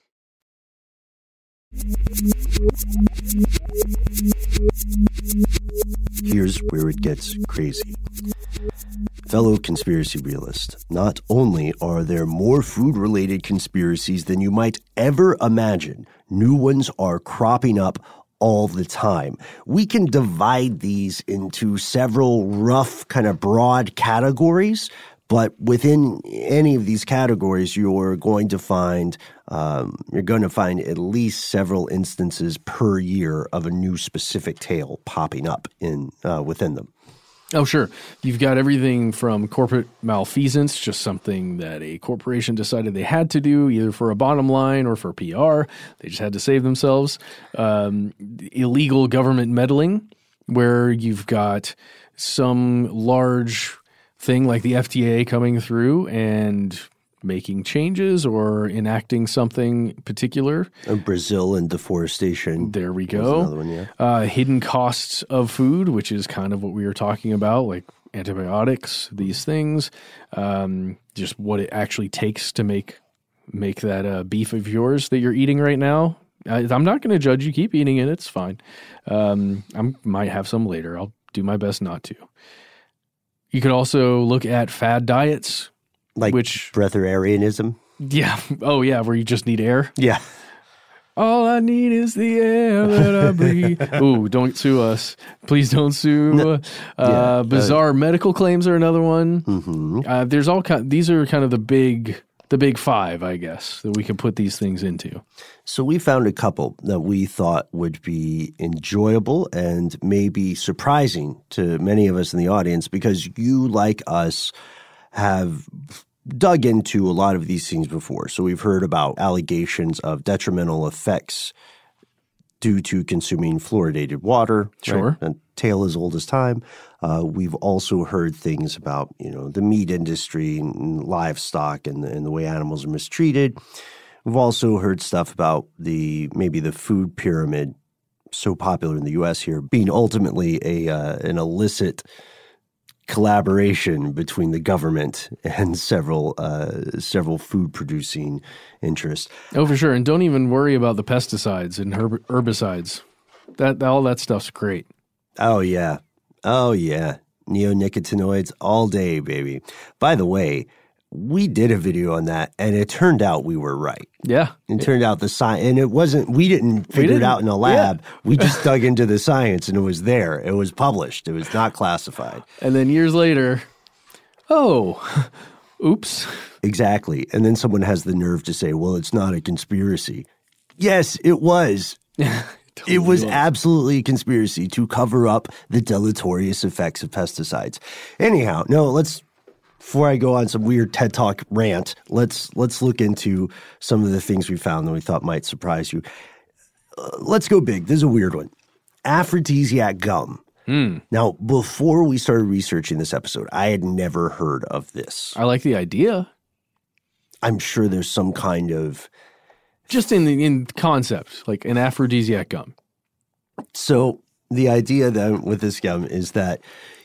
Here's where it gets crazy. Fellow conspiracy realist, not only are there more food related conspiracies than you might ever imagine, new ones are cropping up all the time. We can divide these into several rough, kind of broad categories, but within any of these categories, you're going to find um, you're going to find at least several instances per year of a new specific tale popping up in uh, within them. Oh, sure. You've got everything from corporate malfeasance, just something that a corporation decided they had to do, either for a bottom line or for PR. They just had to save themselves. Um, illegal government meddling, where you've got some large thing like the FDA coming through and making changes or enacting something particular. Uh, Brazil and deforestation. There we go. another one, yeah. Uh, hidden costs of food, which is kind of what we were talking about, like antibiotics, these things, um, just what it actually takes to make make that uh, beef of yours that you're eating right now. I, I'm not going to judge you. Keep eating it; it's fine. Um, I might have some later. I'll do my best not to. You could also look at fad diets, Like which breatharianism. yeah, oh yeah, where you just need air. Yeah. All I need is the air that I breathe. Ooh, don't sue us. Please don't sue. uh, bizarre medical claims are another one. hmm Uh, there's all kind. These are kind of the big, the big five, I guess, that we can put these things into. So we found a couple that we thought would be enjoyable and maybe surprising to many of us in the audience because you, like us, have dug into a lot of these things before. So we've heard about allegations of detrimental effects due to consuming fluoridated water. Sure. Right? A tale as old as time. Uh, we've also heard things about you know the meat industry and livestock and the, and the way animals are mistreated. We've also heard stuff about the maybe the food pyramid, so popular in the U.S. here, being ultimately a uh, an illicit collaboration between the government and several uh, several food producing interests. Oh, for sure. And don't even worry about the pesticides and herb- herbicides. That all that stuff's great. Oh yeah, oh yeah, neonicotinoids all day, baby. By the way, we did a video on that, and it turned out we were right. Yeah. It turned out the science, and it wasn't. We didn't figure it didn't- out in a lab. We just dug into the science, and it was there. It was published. It was not classified. And then years later, oh, oops. Exactly. And then someone has the nerve to say, "Well, it's not a conspiracy." Yes, it was. It was absolutely a conspiracy to cover up the deleterious effects of pesticides. Anyhow, no, let's before I go on some weird TED Talk rant, let's let's look into some of the things we found that we thought might surprise you. Uh, let's go big. This is a weird one. Aphrodisiac gum. Now, before we started researching this episode, I had never heard of this. I like the idea. I'm sure there's some kind of Just in the in concept, like an aphrodisiac gum. So the idea then with this gum is that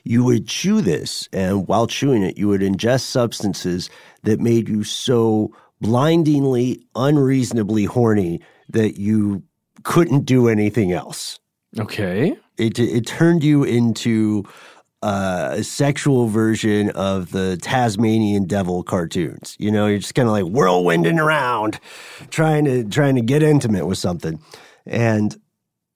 you would chew this, and while chewing it, you would ingest substances that made you so blindingly, unreasonably horny that you couldn't do anything else. Okay. It it turned you into uh, a sexual version of the Tasmanian Devil cartoons. You know, you're just kind of like whirlwinding around, trying to trying to get intimate with something, and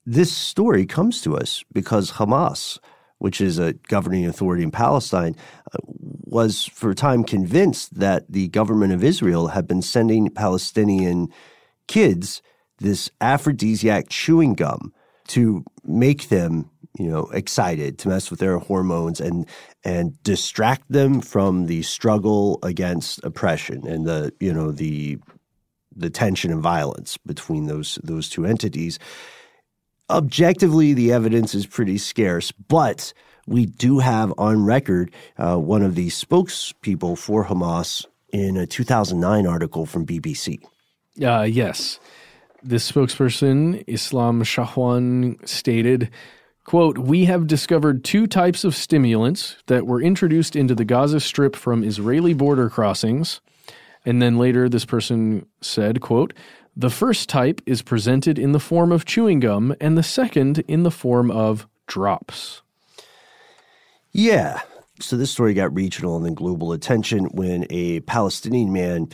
this story comes to us because Hamas, which is a governing authority in Palestine, uh, was for a time convinced that the government of Israel had been sending Palestinian kids this aphrodisiac chewing gum to make them, you know, excited, to mess with their hormones and and distract them from the struggle against oppression and the, you know, the the tension and violence between those those two entities objectively, the evidence is pretty scarce, but we do have on record uh, one of the spokespeople for Hamas in a 2009 article from BBC. Uh, yes. This spokesperson, Islam Shahwan, stated, quote, We have discovered two types of stimulants that were introduced into the Gaza Strip from Israeli border crossings. And then later, this person said, quote, the first type is presented in the form of chewing gum, and the second in the form of drops. Yeah. So this story got regional and then global attention when a Palestinian man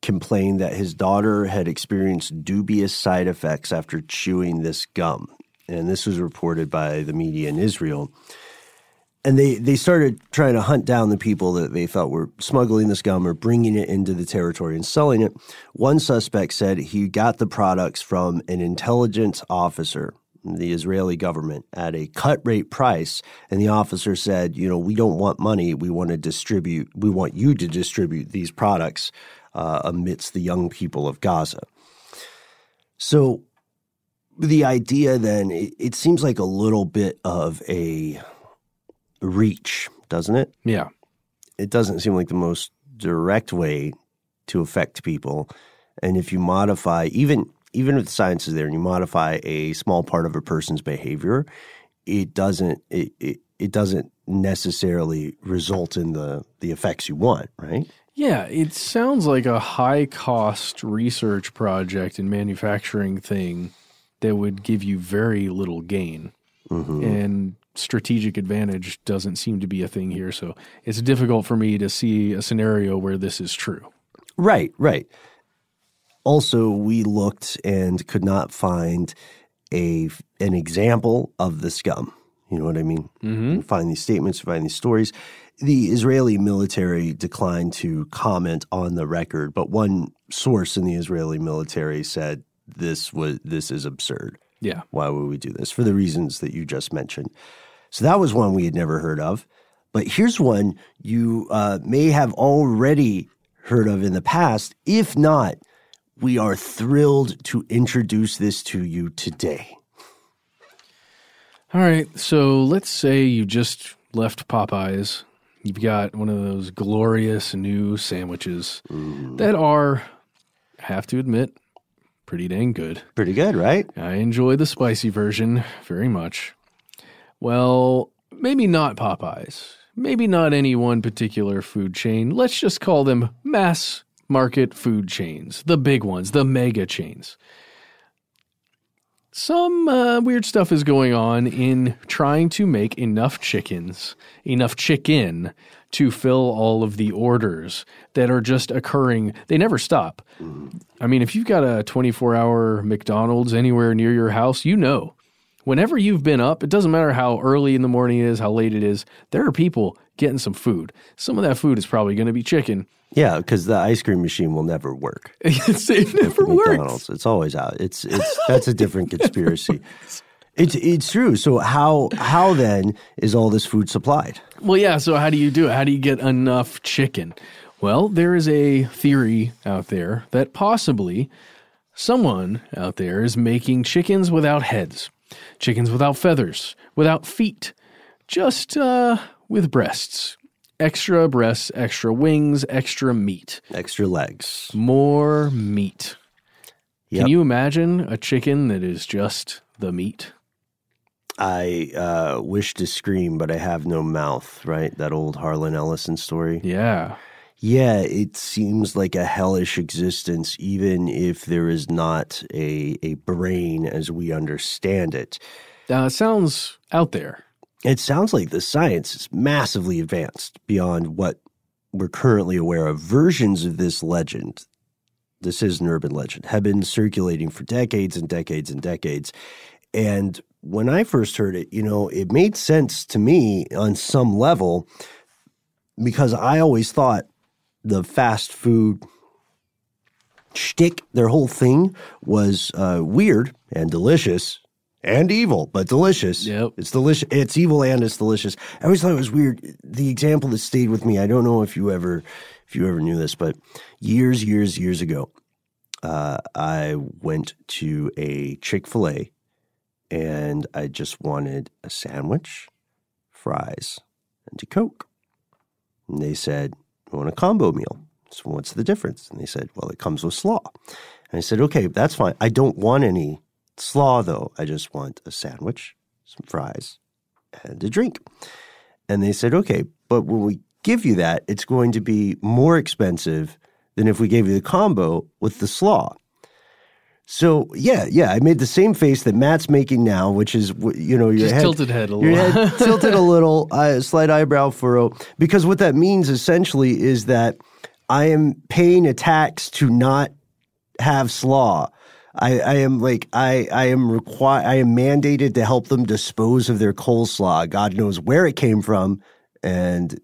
complained that his daughter had experienced dubious side effects after chewing this gum. And this was reported by the media in Israel and they they started trying to hunt down the people that they felt were smuggling this gum or bringing it into the territory and selling it. One suspect said he got the products from an intelligence officer, the Israeli government, at a cut rate price, and the officer said, "You know, we don't want money. We want to distribute. We want you to distribute these products uh, amidst the young people of Gaza." So. The idea then, it, it seems like a little bit of a reach, doesn't it? Yeah. It doesn't seem like the most direct way to affect people. And if you modify, even even if the science is there, and you modify a small part of a person's behavior, it doesn't it, it, it doesn't necessarily result in the the effects you want, right? Yeah, it sounds like a high cost research project and manufacturing thing that would give you very little gain. Mm-hmm. And strategic advantage doesn't seem to be a thing here. So it's difficult for me to see a scenario where this is true. Right, right. Also, we looked and could not find a an example of the scum. You know what I mean? Mm-hmm. Find these statements, find these stories. The Israeli military declined to comment on the record, but one source in the Israeli military said this was this is absurd. Yeah. Why would we do this? For the reasons that you just mentioned. So that was one we had never heard of. But here's one you uh, may have already heard of in the past. If not, we are thrilled to introduce this to you today. All right. So let's say you just left Popeyes. You've got one of those glorious new sandwiches mm. that are, I have to admit, pretty dang good. Pretty good, right? I enjoy the spicy version very much. Well, maybe not Popeyes. Maybe not any one particular food chain. Let's just call them mass market food chains, the big ones, the mega chains. Some uh, weird stuff is going on in trying to make enough chickens, enough chicken to fill all of the orders that are just occurring. They never stop. I mean, if you've got a 24 hour McDonald's anywhere near your house, you know. Whenever you've been up, it doesn't matter how early in the morning it is, how late it is, there are people getting some food. Some of that food is probably going to be chicken. Yeah, because the ice cream machine will never work. it never works. It's always out. It's it's that's a different conspiracy. It's it's true. So how how then is all this food supplied? Well, yeah. So how do you do it? How do you get enough chicken? Well, there is a theory out there that possibly someone out there is making chickens without heads, chickens without feathers, without feet, just uh, with breasts. Extra breasts, extra wings, extra meat, extra legs, more meat. Yep. Can you imagine a chicken that is just the meat? I uh, wish to scream, but I have no mouth, right? That old Harlan Ellison story. Yeah. Yeah, it seems like a hellish existence, even if there is not a, a brain as we understand it. Uh, sounds out there. It sounds like the science is massively advanced beyond what we're currently aware of. Versions of this legend, this is an urban legend, have been circulating for decades and decades and decades. And when I first heard it, you know, it made sense to me on some level because I always thought the fast food shtick, their whole thing was uh, weird and delicious and evil, but delicious. Yep. It's delicious. It's evil and it's delicious. I always thought it was weird. The example that stayed with me, I don't know if you ever if you ever knew this, but years, years, years ago, uh, I went to a Chick-fil-A and I just wanted a sandwich, fries, and a Coke. And they said, I want a combo meal. So what's the difference? And they said, well, it comes with slaw. And I said, okay, that's fine. I don't want any slaw though. I just want a sandwich, some fries, and a drink. And they said, okay, but when we give you that, it's going to be more expensive than if we gave you the combo with the slaw. So yeah, yeah, I made the same face that Matt's making now, which is you know your Just head, tilted head a your little. head tilted a little, uh, slight eyebrow furrow, because what that means essentially is that I am paying a tax to not have slaw. I, I am like I I am required I am mandated to help them dispose of their coleslaw. God knows where it came from, and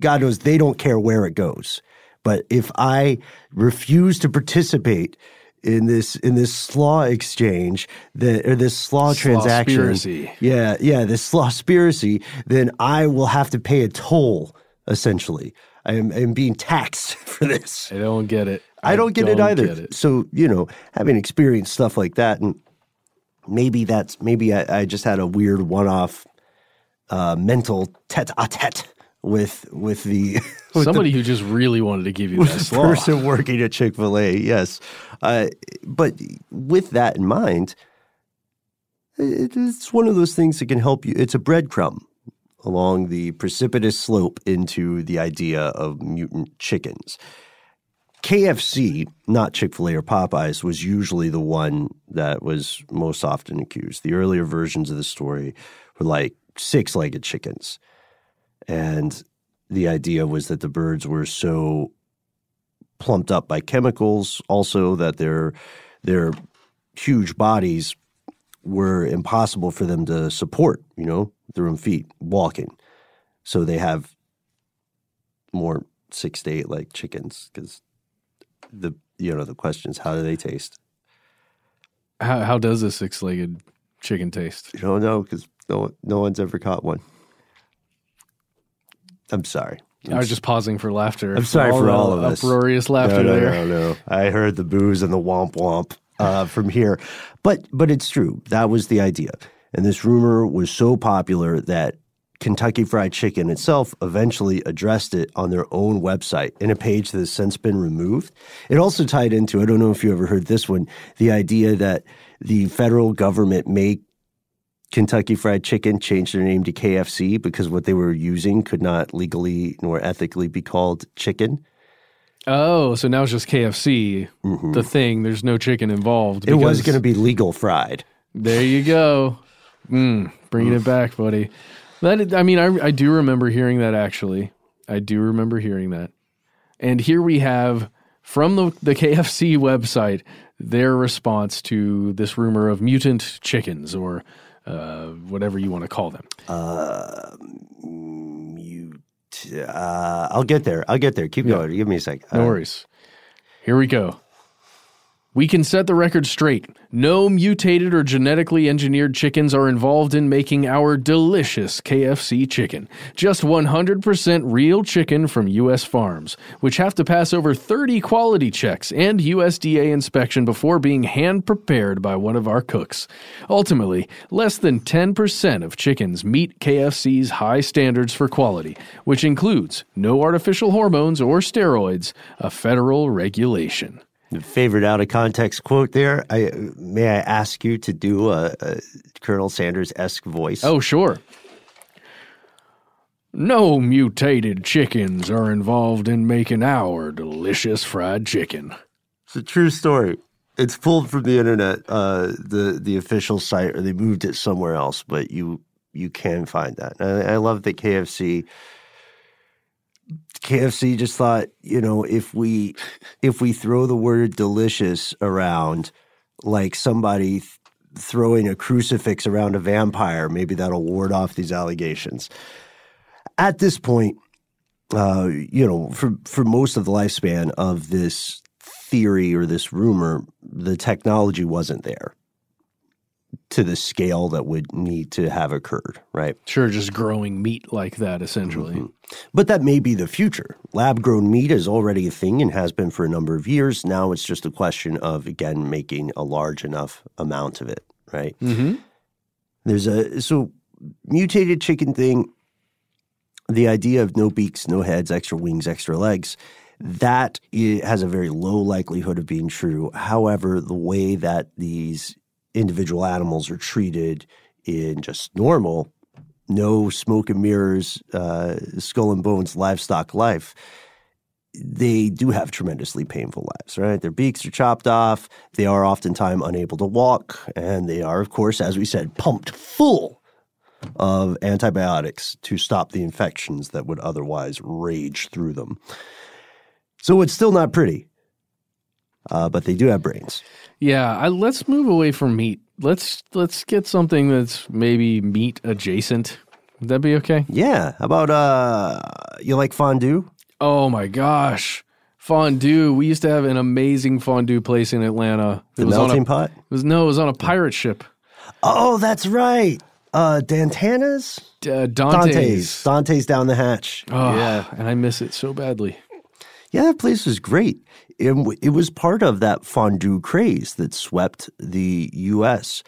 God knows they don't care where it goes. But if I refuse to participate in this in this slaw exchange, that or this slaw transaction, yeah, yeah, this slawspiracy, then I will have to pay a toll. Essentially, I am, I am being taxed for this. I don't get it. I don't get it either. get it. So you know, having experienced stuff like that, and maybe that's maybe I, I just had a weird one-off uh, mental tete-a-tete with with the with Somebody who just really wanted to give you that the slaw. person working at Chick Fil A. Yes, uh, but with that in mind, it, it's one of those things that can help you. It's a breadcrumb along the precipitous slope into the idea of mutant chickens. KFC, not Chick fil A or Popeyes, was usually the one that was most often accused. The earlier versions of the story were like six legged chickens. And the idea was that the birds were so plumped up by chemicals, also that their, their huge bodies were impossible for them to support, you know, their own feet walking. So they have more six to eight leg chickens because the you know the question is how do they taste? How, how does a six legged chicken taste? You don't know because no no one's ever caught one. I'm sorry. I was just pausing for laughter. I'm sorry for the all of us. Uproarious laughter no, no, there. No, no, I heard the booze and the womp womp uh, from here, but but it's true. That was the idea, and this rumor was so popular that Kentucky Fried Chicken itself eventually addressed it on their own website in a page that has since been removed. It also tied into I don't know if you ever heard this one, the idea that the federal government may Kentucky Fried Chicken changed their name to KFC because what they were using could not legally nor ethically be called chicken. Oh, so now it's just KFC, the thing. There's no chicken involved. Mm-hmm. It was going to be legal fried. There you go. Mm, bringing it back, buddy. That I mean, I I do remember hearing that actually. I do remember hearing that. And here we have from the the KFC website their response to this rumor of mutant chickens or uh, whatever you want to call them. You, uh, I'll get there. I'll get there. Keep going. Give me a sec. No Uh, worries. Here we go. We can set the record straight. No mutated or genetically engineered chickens are involved in making our delicious KFC chicken. Just 100% real chicken from U.S. farms, which have to pass over 30 quality checks and USDA inspection before being hand prepared by one of our cooks. Ultimately, less than 10% of chickens meet KFC's high standards for quality, which includes no artificial hormones or steroids, a federal regulation. Favorite out of context quote there. I may I ask you to do a, a Colonel Sanders esque voice. Oh, sure. No mutated chickens are involved in making our delicious fried chicken. It's a true story. It's pulled from the internet, uh, the the official site, or they moved it somewhere else. But you you can find that. I, I love that KFC. KFC just thought, you know, if we if we throw the word delicious around, like somebody th- throwing a crucifix around a vampire, maybe that'll ward off these allegations. At this point, uh, you know, for for most of the lifespan of this theory or this rumor, the technology wasn't there to the scale that would need to have occurred, right? Sure, just growing meat like that, essentially. But that may be the future. Lab grown meat is already a thing and has been for a number of years. Now it's just a question of, again, making a large enough amount of it, right? Mm-hmm. There's a, so mutated chicken thing, the idea of no beaks, no heads, extra wings, extra legs, That has a very low likelihood of being true. However, the way that these individual animals are treated in just normal, no smoke and mirrors, uh, skull and bones livestock life, they do have tremendously painful lives, right? Their beaks are chopped off. They are oftentimes unable to walk. And they are, of course, as we said, pumped full of antibiotics to stop the infections that would otherwise rage through them. So it's still not pretty, uh, but they do have brains. Yeah, I, let's move away from meat. Let's let's get something that's maybe meat adjacent. Would that be okay? Yeah. How about uh, you like fondue? Oh my gosh. Fondue. We used to have an amazing fondue place in Atlanta. It The was on melting a, pot? It was no, it was on a pirate ship. Oh, that's right. Uh, Dantana's? Uh, Dante's. Dante's. Dante's down the hatch. Oh, Yeah. and I miss it so badly. Yeah, that place was great. It, it was part of that fondue craze that swept the U.S.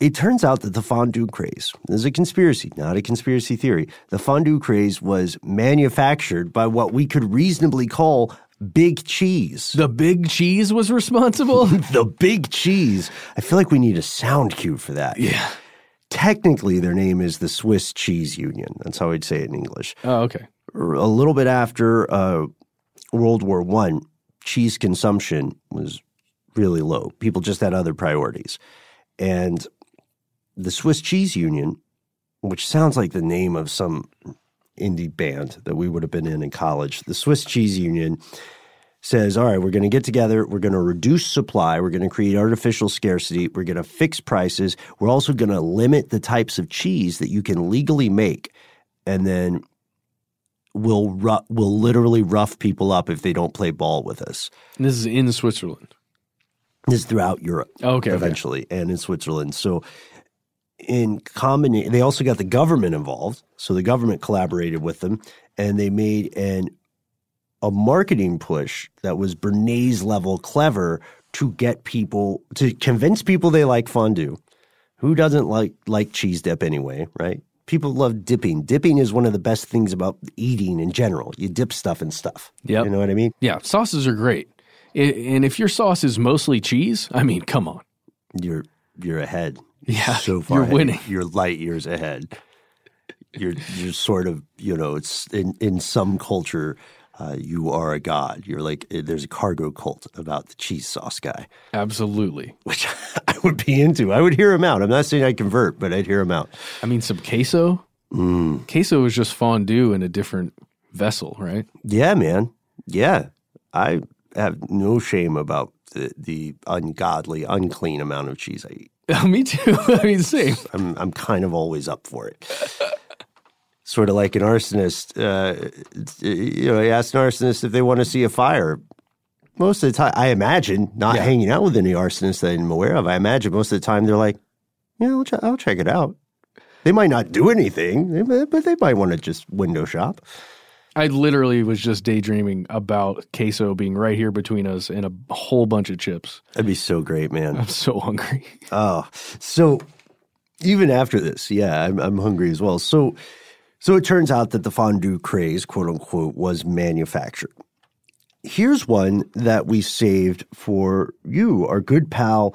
It turns out that the fondue craze is a conspiracy, not a conspiracy theory. The fondue craze was manufactured by what we could reasonably call big cheese. The big cheese was responsible. the big cheese. I feel like we need a sound cue for that. yeah. Technically, their name is the Swiss Cheese Union. That's how I'd say it in English. Oh, okay. a little bit after uh, World War One, cheese consumption was really low. People just had other priorities, and the Swiss Cheese Union, which sounds like the name of some indie band that we would have been in in college, the Swiss Cheese Union says, all right, we're going to get together. We're going to reduce supply. We're going to create artificial scarcity. We're going to fix prices. We're also going to limit the types of cheese that you can legally make. And then we'll, ru- we'll literally rough people up if they don't play ball with us. And this is in Switzerland. This is throughout Europe oh, Okay. okay. eventually and in Switzerland. So in combination, they also got the government involved. So the government collaborated with them and they made an a marketing push that was Bernays level clever to get people to convince people they like fondue. Who doesn't like like cheese dip anyway, right? People love dipping. Dipping is one of the best things about eating in general. You dip stuff in stuff. Yeah. You know what I mean? Yeah, sauces are great. And if your sauce is mostly cheese, I mean, come on. You're you're ahead. Yeah, so far you're ahead. winning. You're light years ahead. You're you're sort of you know it's in in some culture uh, you are a god. You're like eh, there's a cargo cult about the cheese sauce guy, Absolutely. which I would be into. I would hear him out. I'm not saying I convert, but I'd hear him out. I mean, some queso. Mm. Queso is just fondue in a different vessel, right? Yeah, man. Yeah, I have no shame about the, the ungodly, unclean amount of cheese I eat. Me too. I mean, same. I'm I'm kind of always up for it. Sort of like an arsonist. Uh, you know, you ask an arsonist if they want to see a fire. Most of the time, I imagine, not Yeah. hanging out with any arsonists that I'm aware of, I imagine most of the time they're like, yeah, I'll, ch- I'll check it out. They might not do anything, but they might want to just window shop. I literally was just daydreaming about queso being right here between us and a whole bunch of chips. That'd be so great, man. I'm so hungry. Oh, so even after this, yeah, I'm, I'm hungry as well. So, so it turns out that the fondue craze, quote unquote, was manufactured. Here's one that we saved for you, our good pal,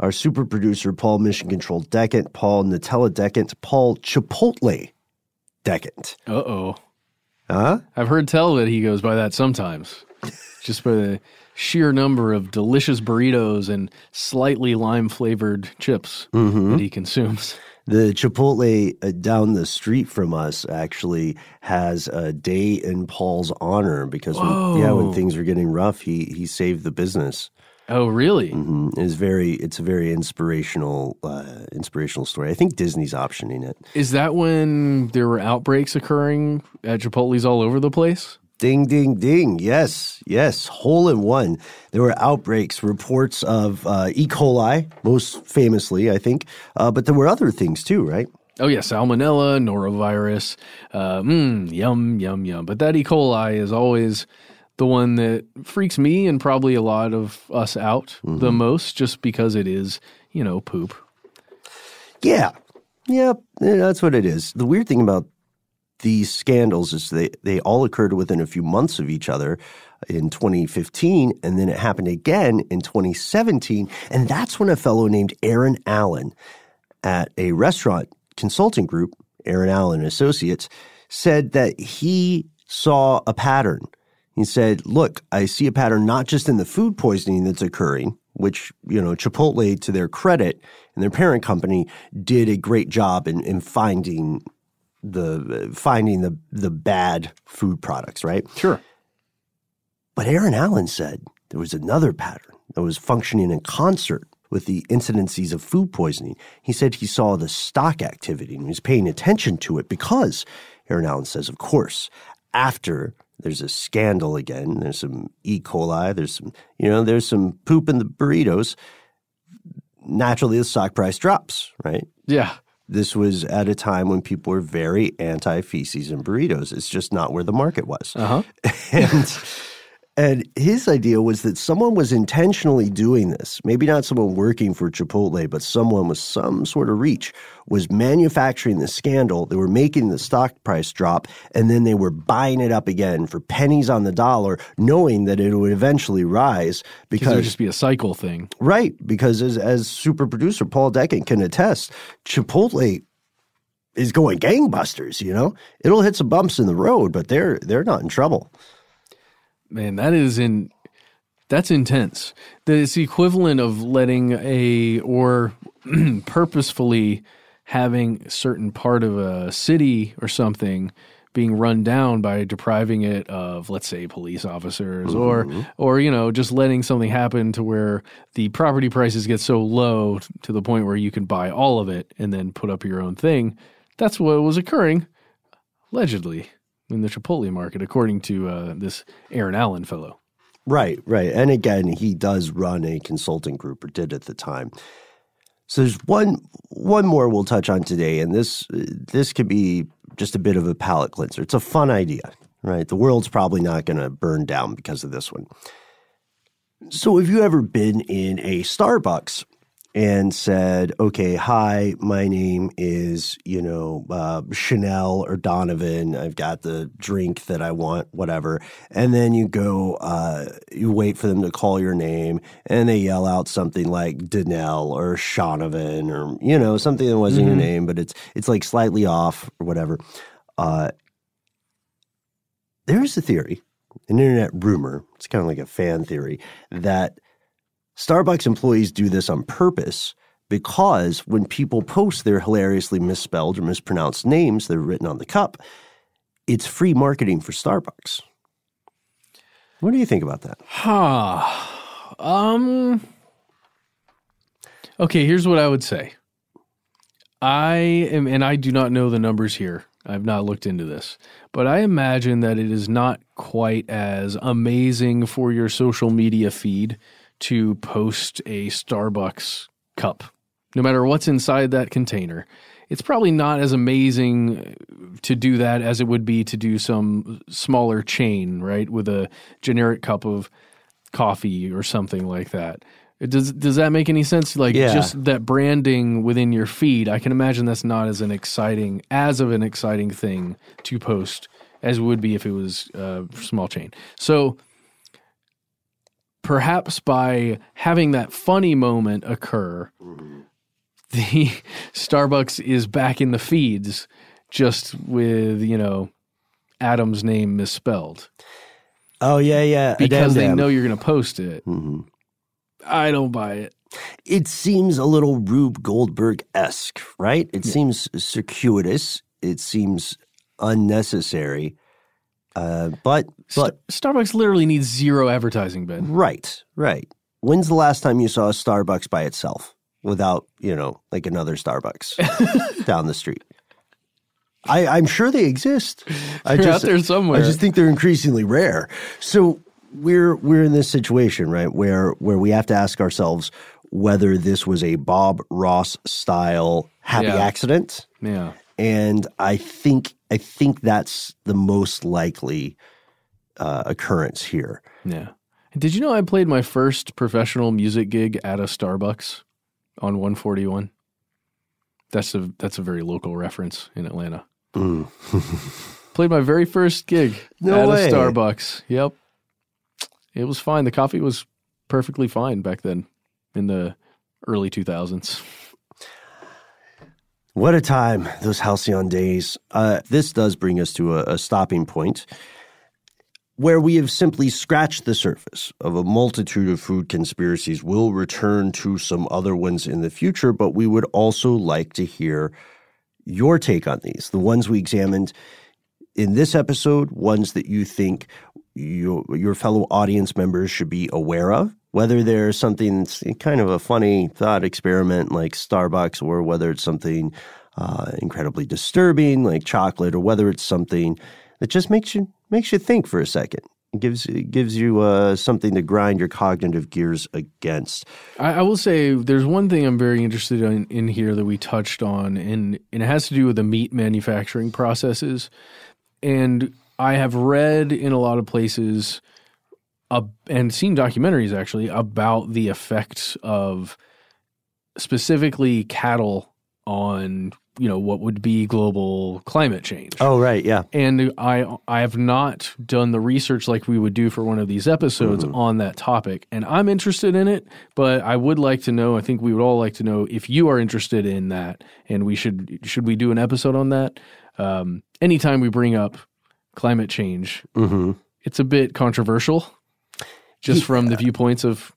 our super producer, Paul Mission Control Decant, Paul Nutella Decant, Paul Chipotle Decant. Uh oh. Huh? I've heard tell that he goes by that sometimes, just by the sheer number of delicious burritos and slightly lime flavored chips Mm-hmm. that he consumes. The Chipotle uh, down the street from us actually has a day in Paul's honor because when, yeah, when things were getting rough, he he saved the business. Oh, really? Mm, It's very it's a very inspirational uh, inspirational story. I think Disney's optioning it. Is that when there were outbreaks occurring at Chipotle's all over the place? Ding ding ding. Yes, yes, hole in one. There were outbreaks, reports of uh, E. coli, most famously, I think, uh, but there were other things too, right? Oh yeah, salmonella, norovirus. Uh, mm, yum, yum, yum. But that E. coli is always the one that freaks me and probably a lot of us out the most, just because it is, you know, poop. Yeah. Yeah, yeah, that's what it is. The weird thing about these scandals is they, they all occurred within a few months of each other in 2015, and then it happened again in 2017. And that's when a fellow named Aaron Allen at a restaurant consulting group, Aaron Allen Associates, said that he saw a pattern. He said, Look, I see a pattern not just in the food poisoning that's occurring, which, you know, Chipotle, to their credit and their parent company, did a great job in, in finding the finding the the bad food products, right? Sure. But Aaron Allen said there was another pattern that was functioning in concert with the incidences of food poisoning. He said he saw the stock activity and he was paying attention to it because Aaron Allen says, of course, after there's a scandal again, there's some E. coli, there's some, you know, there's some poop in the burritos. Naturally, the stock price drops, right? Yeah. This was at a time when people were very anti feces and burritos. It's just not where the market was. Uh huh. and and his idea was that someone was intentionally doing this. Maybe not someone working for Chipotle, but someone with some sort of reach was manufacturing the scandal. They were making the stock price drop, and then they were buying it up again for pennies on the dollar, knowing that it would eventually rise Because it would just be a cycle thing. Right, because as as super producer Paul Decant can attest, Chipotle is going gangbusters. You know, it'll hit some bumps in the road, but they're they're not in trouble. Man, that is in that's intense. That It's the equivalent of letting a or purposefully having a certain part of a city or something being run down by depriving it of let's say police officers or mm-hmm. or you know just letting something happen to where the property prices get so low to the point where you can buy all of it and then put up your own thing. That's what was occurring allegedly in the Chipotle market, according to uh, this Aaron Allen fellow. Right, right. And again, he does run a consulting group or did at the time. So there's one one more we'll touch on today, and this this could be just a bit of a palate cleanser. It's a fun idea, right? The world's probably not going to burn down because of this one. So, have you ever been in a Starbucks and said, "Okay, hi, my name is you know uh, Chanel or Donovan. I've got the drink that I want, whatever," and then you go, uh, you wait for them to call your name, and they yell out something like Danelle or Shonovan or you know something that wasn't your name, but it's it's like slightly off or whatever. Uh, there's a theory, an internet rumor. It's kind of like a fan theory that Starbucks employees do this on purpose because when people post their hilariously misspelled or mispronounced names that are written on the cup, it's free marketing for Starbucks. What do you think about that? Huh. Um. Okay, here's what I would say. I am, and I do not know the numbers here. I've not looked into this, but I imagine that it is not quite as amazing for your social media feed to post a Starbucks cup, no matter what's inside that container. It's probably not as amazing to do that as it would be to do some smaller chain, right, with a generic cup of coffee or something like that. It Does does that make any sense? Like Yeah. just that branding within your feed, I can imagine that's not as an exciting as of an exciting thing to post as it would be if it was a small chain. So perhaps by having that funny moment occur, the Starbucks is back in the feeds just with, you know, Adam's name misspelled Oh yeah, yeah. because they addendum. know you're going to post it. Mhm. I don't buy it. It seems a little Rube Goldberg esque, right? It seems circuitous. It seems unnecessary. Uh, but but Starbucks literally needs zero advertising, Ben. Right, right. When's the last time you saw a Starbucks by itself without, you know, like another Starbucks down the street? I, I'm sure they exist. I They're out there somewhere. I just think they're increasingly rare. So we're we're in this situation, right, where where we have to ask ourselves whether this was a Bob Ross style happy Yeah. accident. Yeah. And I think I think that's the most likely uh, occurrence here. Yeah. Did you know I played my first professional music gig at a Starbucks on 141? That's a that's a very local reference in Atlanta. Played my very first gig No at way. a Starbucks. Yep. It was fine. The coffee was perfectly fine back then in the early 2000s. What a time, those halcyon days. Uh, this does bring us to a, a stopping point where we have simply scratched the surface of a multitude of food conspiracies. We'll return to some other ones in the future, but we would also like to hear your take on these. The ones we examined in this episode, ones that you think your, your fellow audience members should be aware of, whether there's something that's kind of a funny thought experiment like Starbucks, or whether it's something uh, incredibly disturbing like chocolate, or whether it's something that just makes you makes you think for a second. It gives it gives you uh, something to grind your cognitive gears against. I, I will say there's one thing I'm very interested in in here that we touched on, and, and it has to do with the meat manufacturing processes. And I have read in a lot of places uh, and seen documentaries actually about the effects of specifically cattle on you know what would be global climate change. Oh, right, yeah. And I I have not done the research like we would do for one of these episodes Mm-hmm. on that topic. And I'm interested in it, but I would like to know, I think we would all like to know if you are interested in that and we should should we do an episode on that? Um, anytime we bring up climate change, Mm-hmm. it's a bit controversial just from the viewpoints of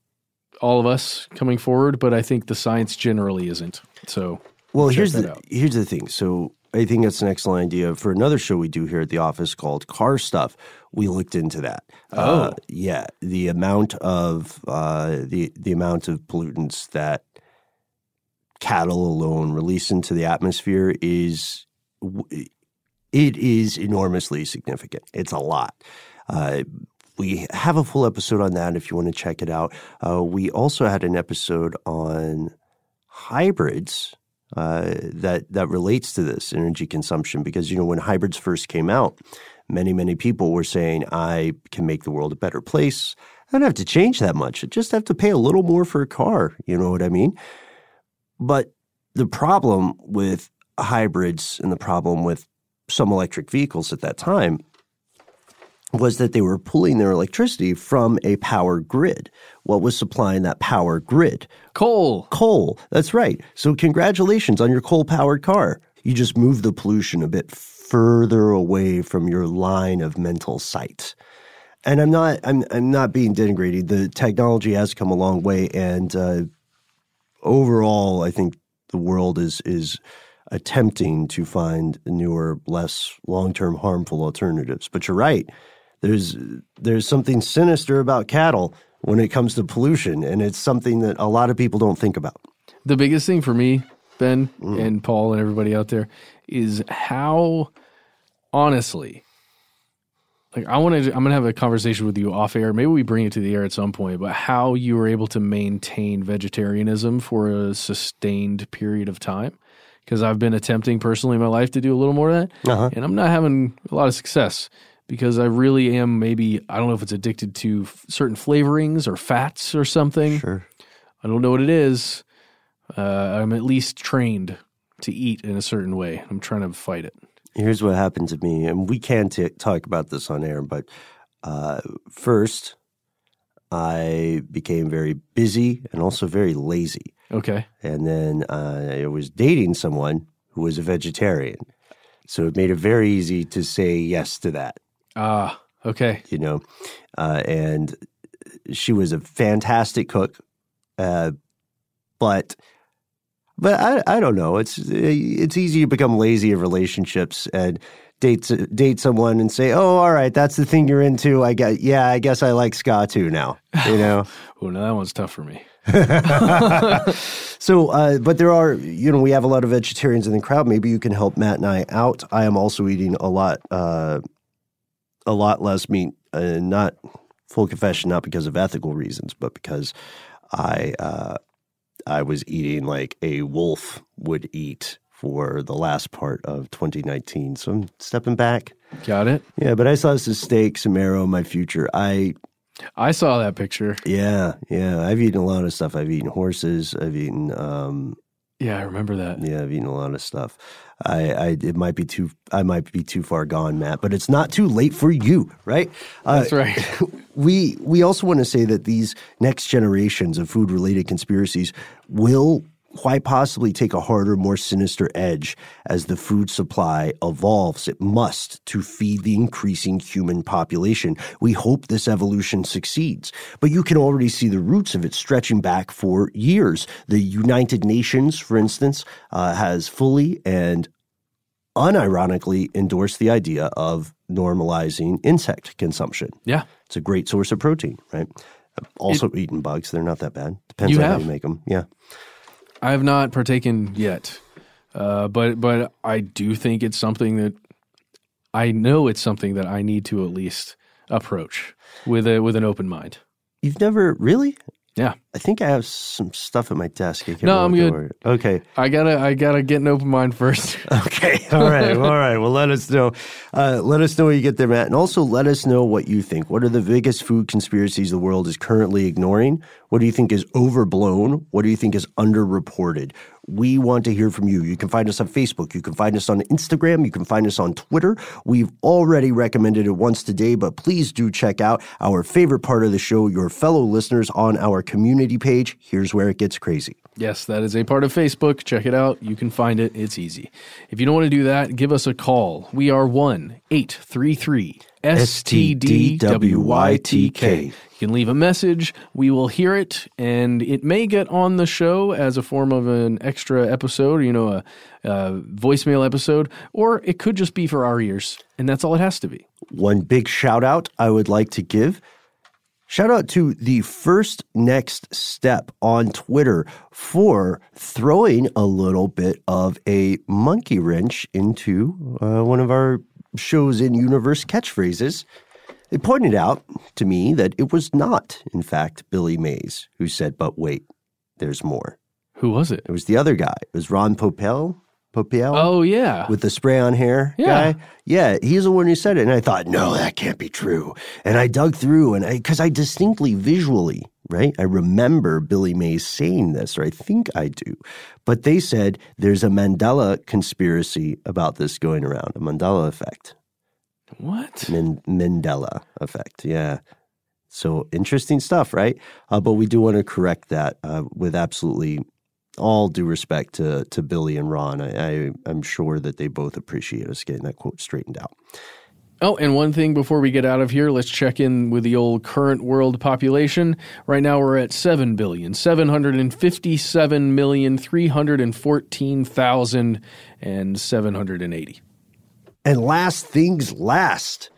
all of us coming forward, but I think the science generally isn't. So Well, here's the out. here's the thing. So I think that's an excellent idea for another show we do here at the office called Car Stuff. We looked into that. Uh, yeah, the amount of uh, the the amount of pollutants that cattle alone release into the atmosphere is it is enormously significant. It's a lot. Uh, we have a full episode on that if you want to check it out. Uh, we also had an episode on hybrids uh, that that relates to this energy consumption because you know when hybrids first came out, many many people were saying I can make the world a better place. I don't have to change that much. I just have to pay a little more for a car. You know what I mean? But the problem with hybrids and the problem with some electric vehicles at that time was that they were pulling their electricity from a power grid. What was supplying that power grid? coal. Coal. That's right. So, congratulations on your coal powered car. You just moved the pollution a bit further away from your line of mental sight. And I'm not, I'm, I'm not being denigrating. The technology has come a long way, and uh, overall, I think the world is is attempting to find newer, less long term harmful alternatives. But you're right. There's there's something sinister about cattle when it comes to pollution, and it's something that a lot of people don't think about. The biggest thing for me, Ben mm. and Paul and everybody out there, is how honestly, like I want to, I'm gonna have a conversation with you off air. Maybe we bring it to the air at some point. But how you were able to maintain vegetarianism for a sustained period of time? Because I've been attempting personally in my life to do a little more of that, Uh-huh. and I'm not having a lot of success. Because I really am maybe I don't know if it's addicted to f- certain flavorings or fats or something. Sure. I don't know what it is. Uh, I'm at least trained to eat in a certain way. I'm trying to fight it. Here's what happened to me, and we can t- talk about this on air. But uh, first, I became very busy and also very lazy. Okay. And then uh, I was dating someone who was a vegetarian. So it made it very easy to say yes to that, Ah, okay. you know. Uh, and she was a fantastic cook. Uh, but but I, I don't know. It's it's easy to become lazy in relationships and date date someone and say, "Oh, all right, that's the thing you're into." I get, yeah, I guess I like ska too now. You know. Oh, no, that one's tough for me. So, uh, but there are, you know, we have a lot of vegetarians in the crowd. Maybe you can help Matt and I out. I am also eating a lot, uh, a lot less meat. Uh, not full confession, not because of ethical reasons, but because I, uh, I was eating like a wolf would eat for the last part of 2019. So I'm stepping back. Got it. Yeah, but I saw some steak, some marrow in my future. I I saw that picture. yeah, yeah. I've eaten a lot of stuff. I've eaten horses. I've eaten um, Yeah, I remember that. Yeah, I've eaten a lot of stuff. I, I it might be too I might be too far gone, Matt, but it's not too late for you, right? Uh, That's right. we we also want to say that these next generations of food related conspiracies will quite possibly take a harder, more sinister edge as the food supply evolves. It must to feed the increasing human population. We hope this evolution succeeds, but you can already see the roots of it stretching back for years. The United Nations, for instance, uh, has fully and unironically endorsed the idea of normalizing insect consumption. Yeah. It's a great source of protein, right? I've also eaten bugs. They're not that bad. Depends on how you make them. Yeah. I have not partaken yet, uh, but but I do think it's something that I know it's something that I need to at least approach with a with an open mind. You've never really? Yeah, I think I have some stuff at my desk. I can't No, I'm good. where- Okay. I gotta I gotta get an open mind first. Okay. All right. All right. Well, let us know. Uh, let us know what you get there, Matt. And also let us know what you think. What are the biggest food conspiracies the world is currently ignoring? What do you think is overblown? What do you think is underreported? We want to hear from you. You can find us on Facebook. You can find us on Instagram. You can find us on Twitter. We've already recommended it once today, but please do check out our favorite part of the show, your fellow listeners on our community page. Here's where it gets crazy. Yes, that is a part of Facebook. Check it out. You can find it. It's easy. If you don't want to do that, give us a call. We are 1 833 STDWYTK. You can leave a message. We will hear it, and it may get on the show as a form of an extra episode, you know, a, a voicemail episode, or it could just be for our ears, and that's all it has to be. One big shout out I would like to give. Shout out to the first next step on Twitter for throwing a little bit of a monkey wrench into uh, one of our shows in universe catchphrases. They pointed out to me that it was not, in fact, Billy Mays who said, but wait, there's more. Who was it? It was the other guy. It was Ron Popeil. Popeil? Oh, yeah. with the spray on hair Yeah. guy. Yeah, he's the one who said it. And I thought, no, that can't be true. And I dug through and I, because I distinctly visually, right, I remember Billy Mays saying this, or I think I do. But they said there's a Mandela conspiracy about this going around, a Mandela effect. What? Min- Mandela effect. Yeah. So interesting stuff, right? Uh, but we do want to correct that uh, with absolutely all due respect to to Billy and Ron. I, I I'm sure that they both appreciate us getting that quote straightened out. Oh, and one thing before we get out of here, let's check in with the old current world population. Right now we're at 7 billion, 757 million, 314,000 and 780. And last things last.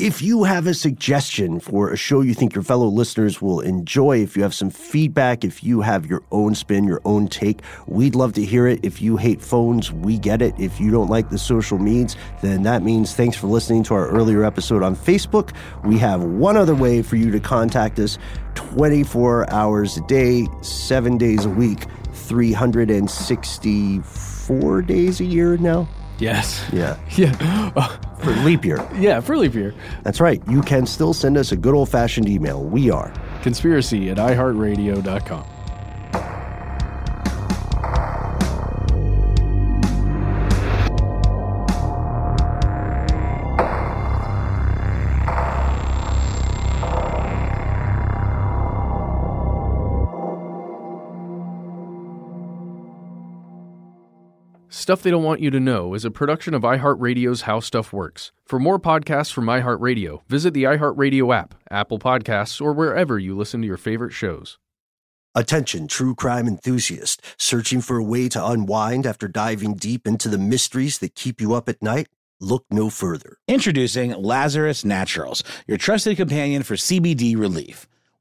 If you have a suggestion for a show you think your fellow listeners will enjoy, if you have some feedback, if you have your own spin, your own take, we'd love to hear it. If you hate phones, we get it. If you don't like the social medias, then that means thanks for listening to our earlier episode on Facebook. We have one other way for you to contact us 24 hours a day, seven days a week, 364 days a year now. Yes. Yeah. Yeah. For leap year. yeah, for leap year. That's right. You can still send us a good old fashioned email. We are. Conspiracy at iHeartRadio.com. Stuff They Don't Want You to Know is a production of iHeartRadio's How Stuff Works. For more podcasts from iHeartRadio, visit the iHeartRadio app, Apple Podcasts, or wherever you listen to your favorite shows. Attention, true crime enthusiast. Searching for a way to unwind after diving deep into the mysteries that keep you up at night? Look no further. Introducing Lazarus Naturals, your trusted companion for CBD relief.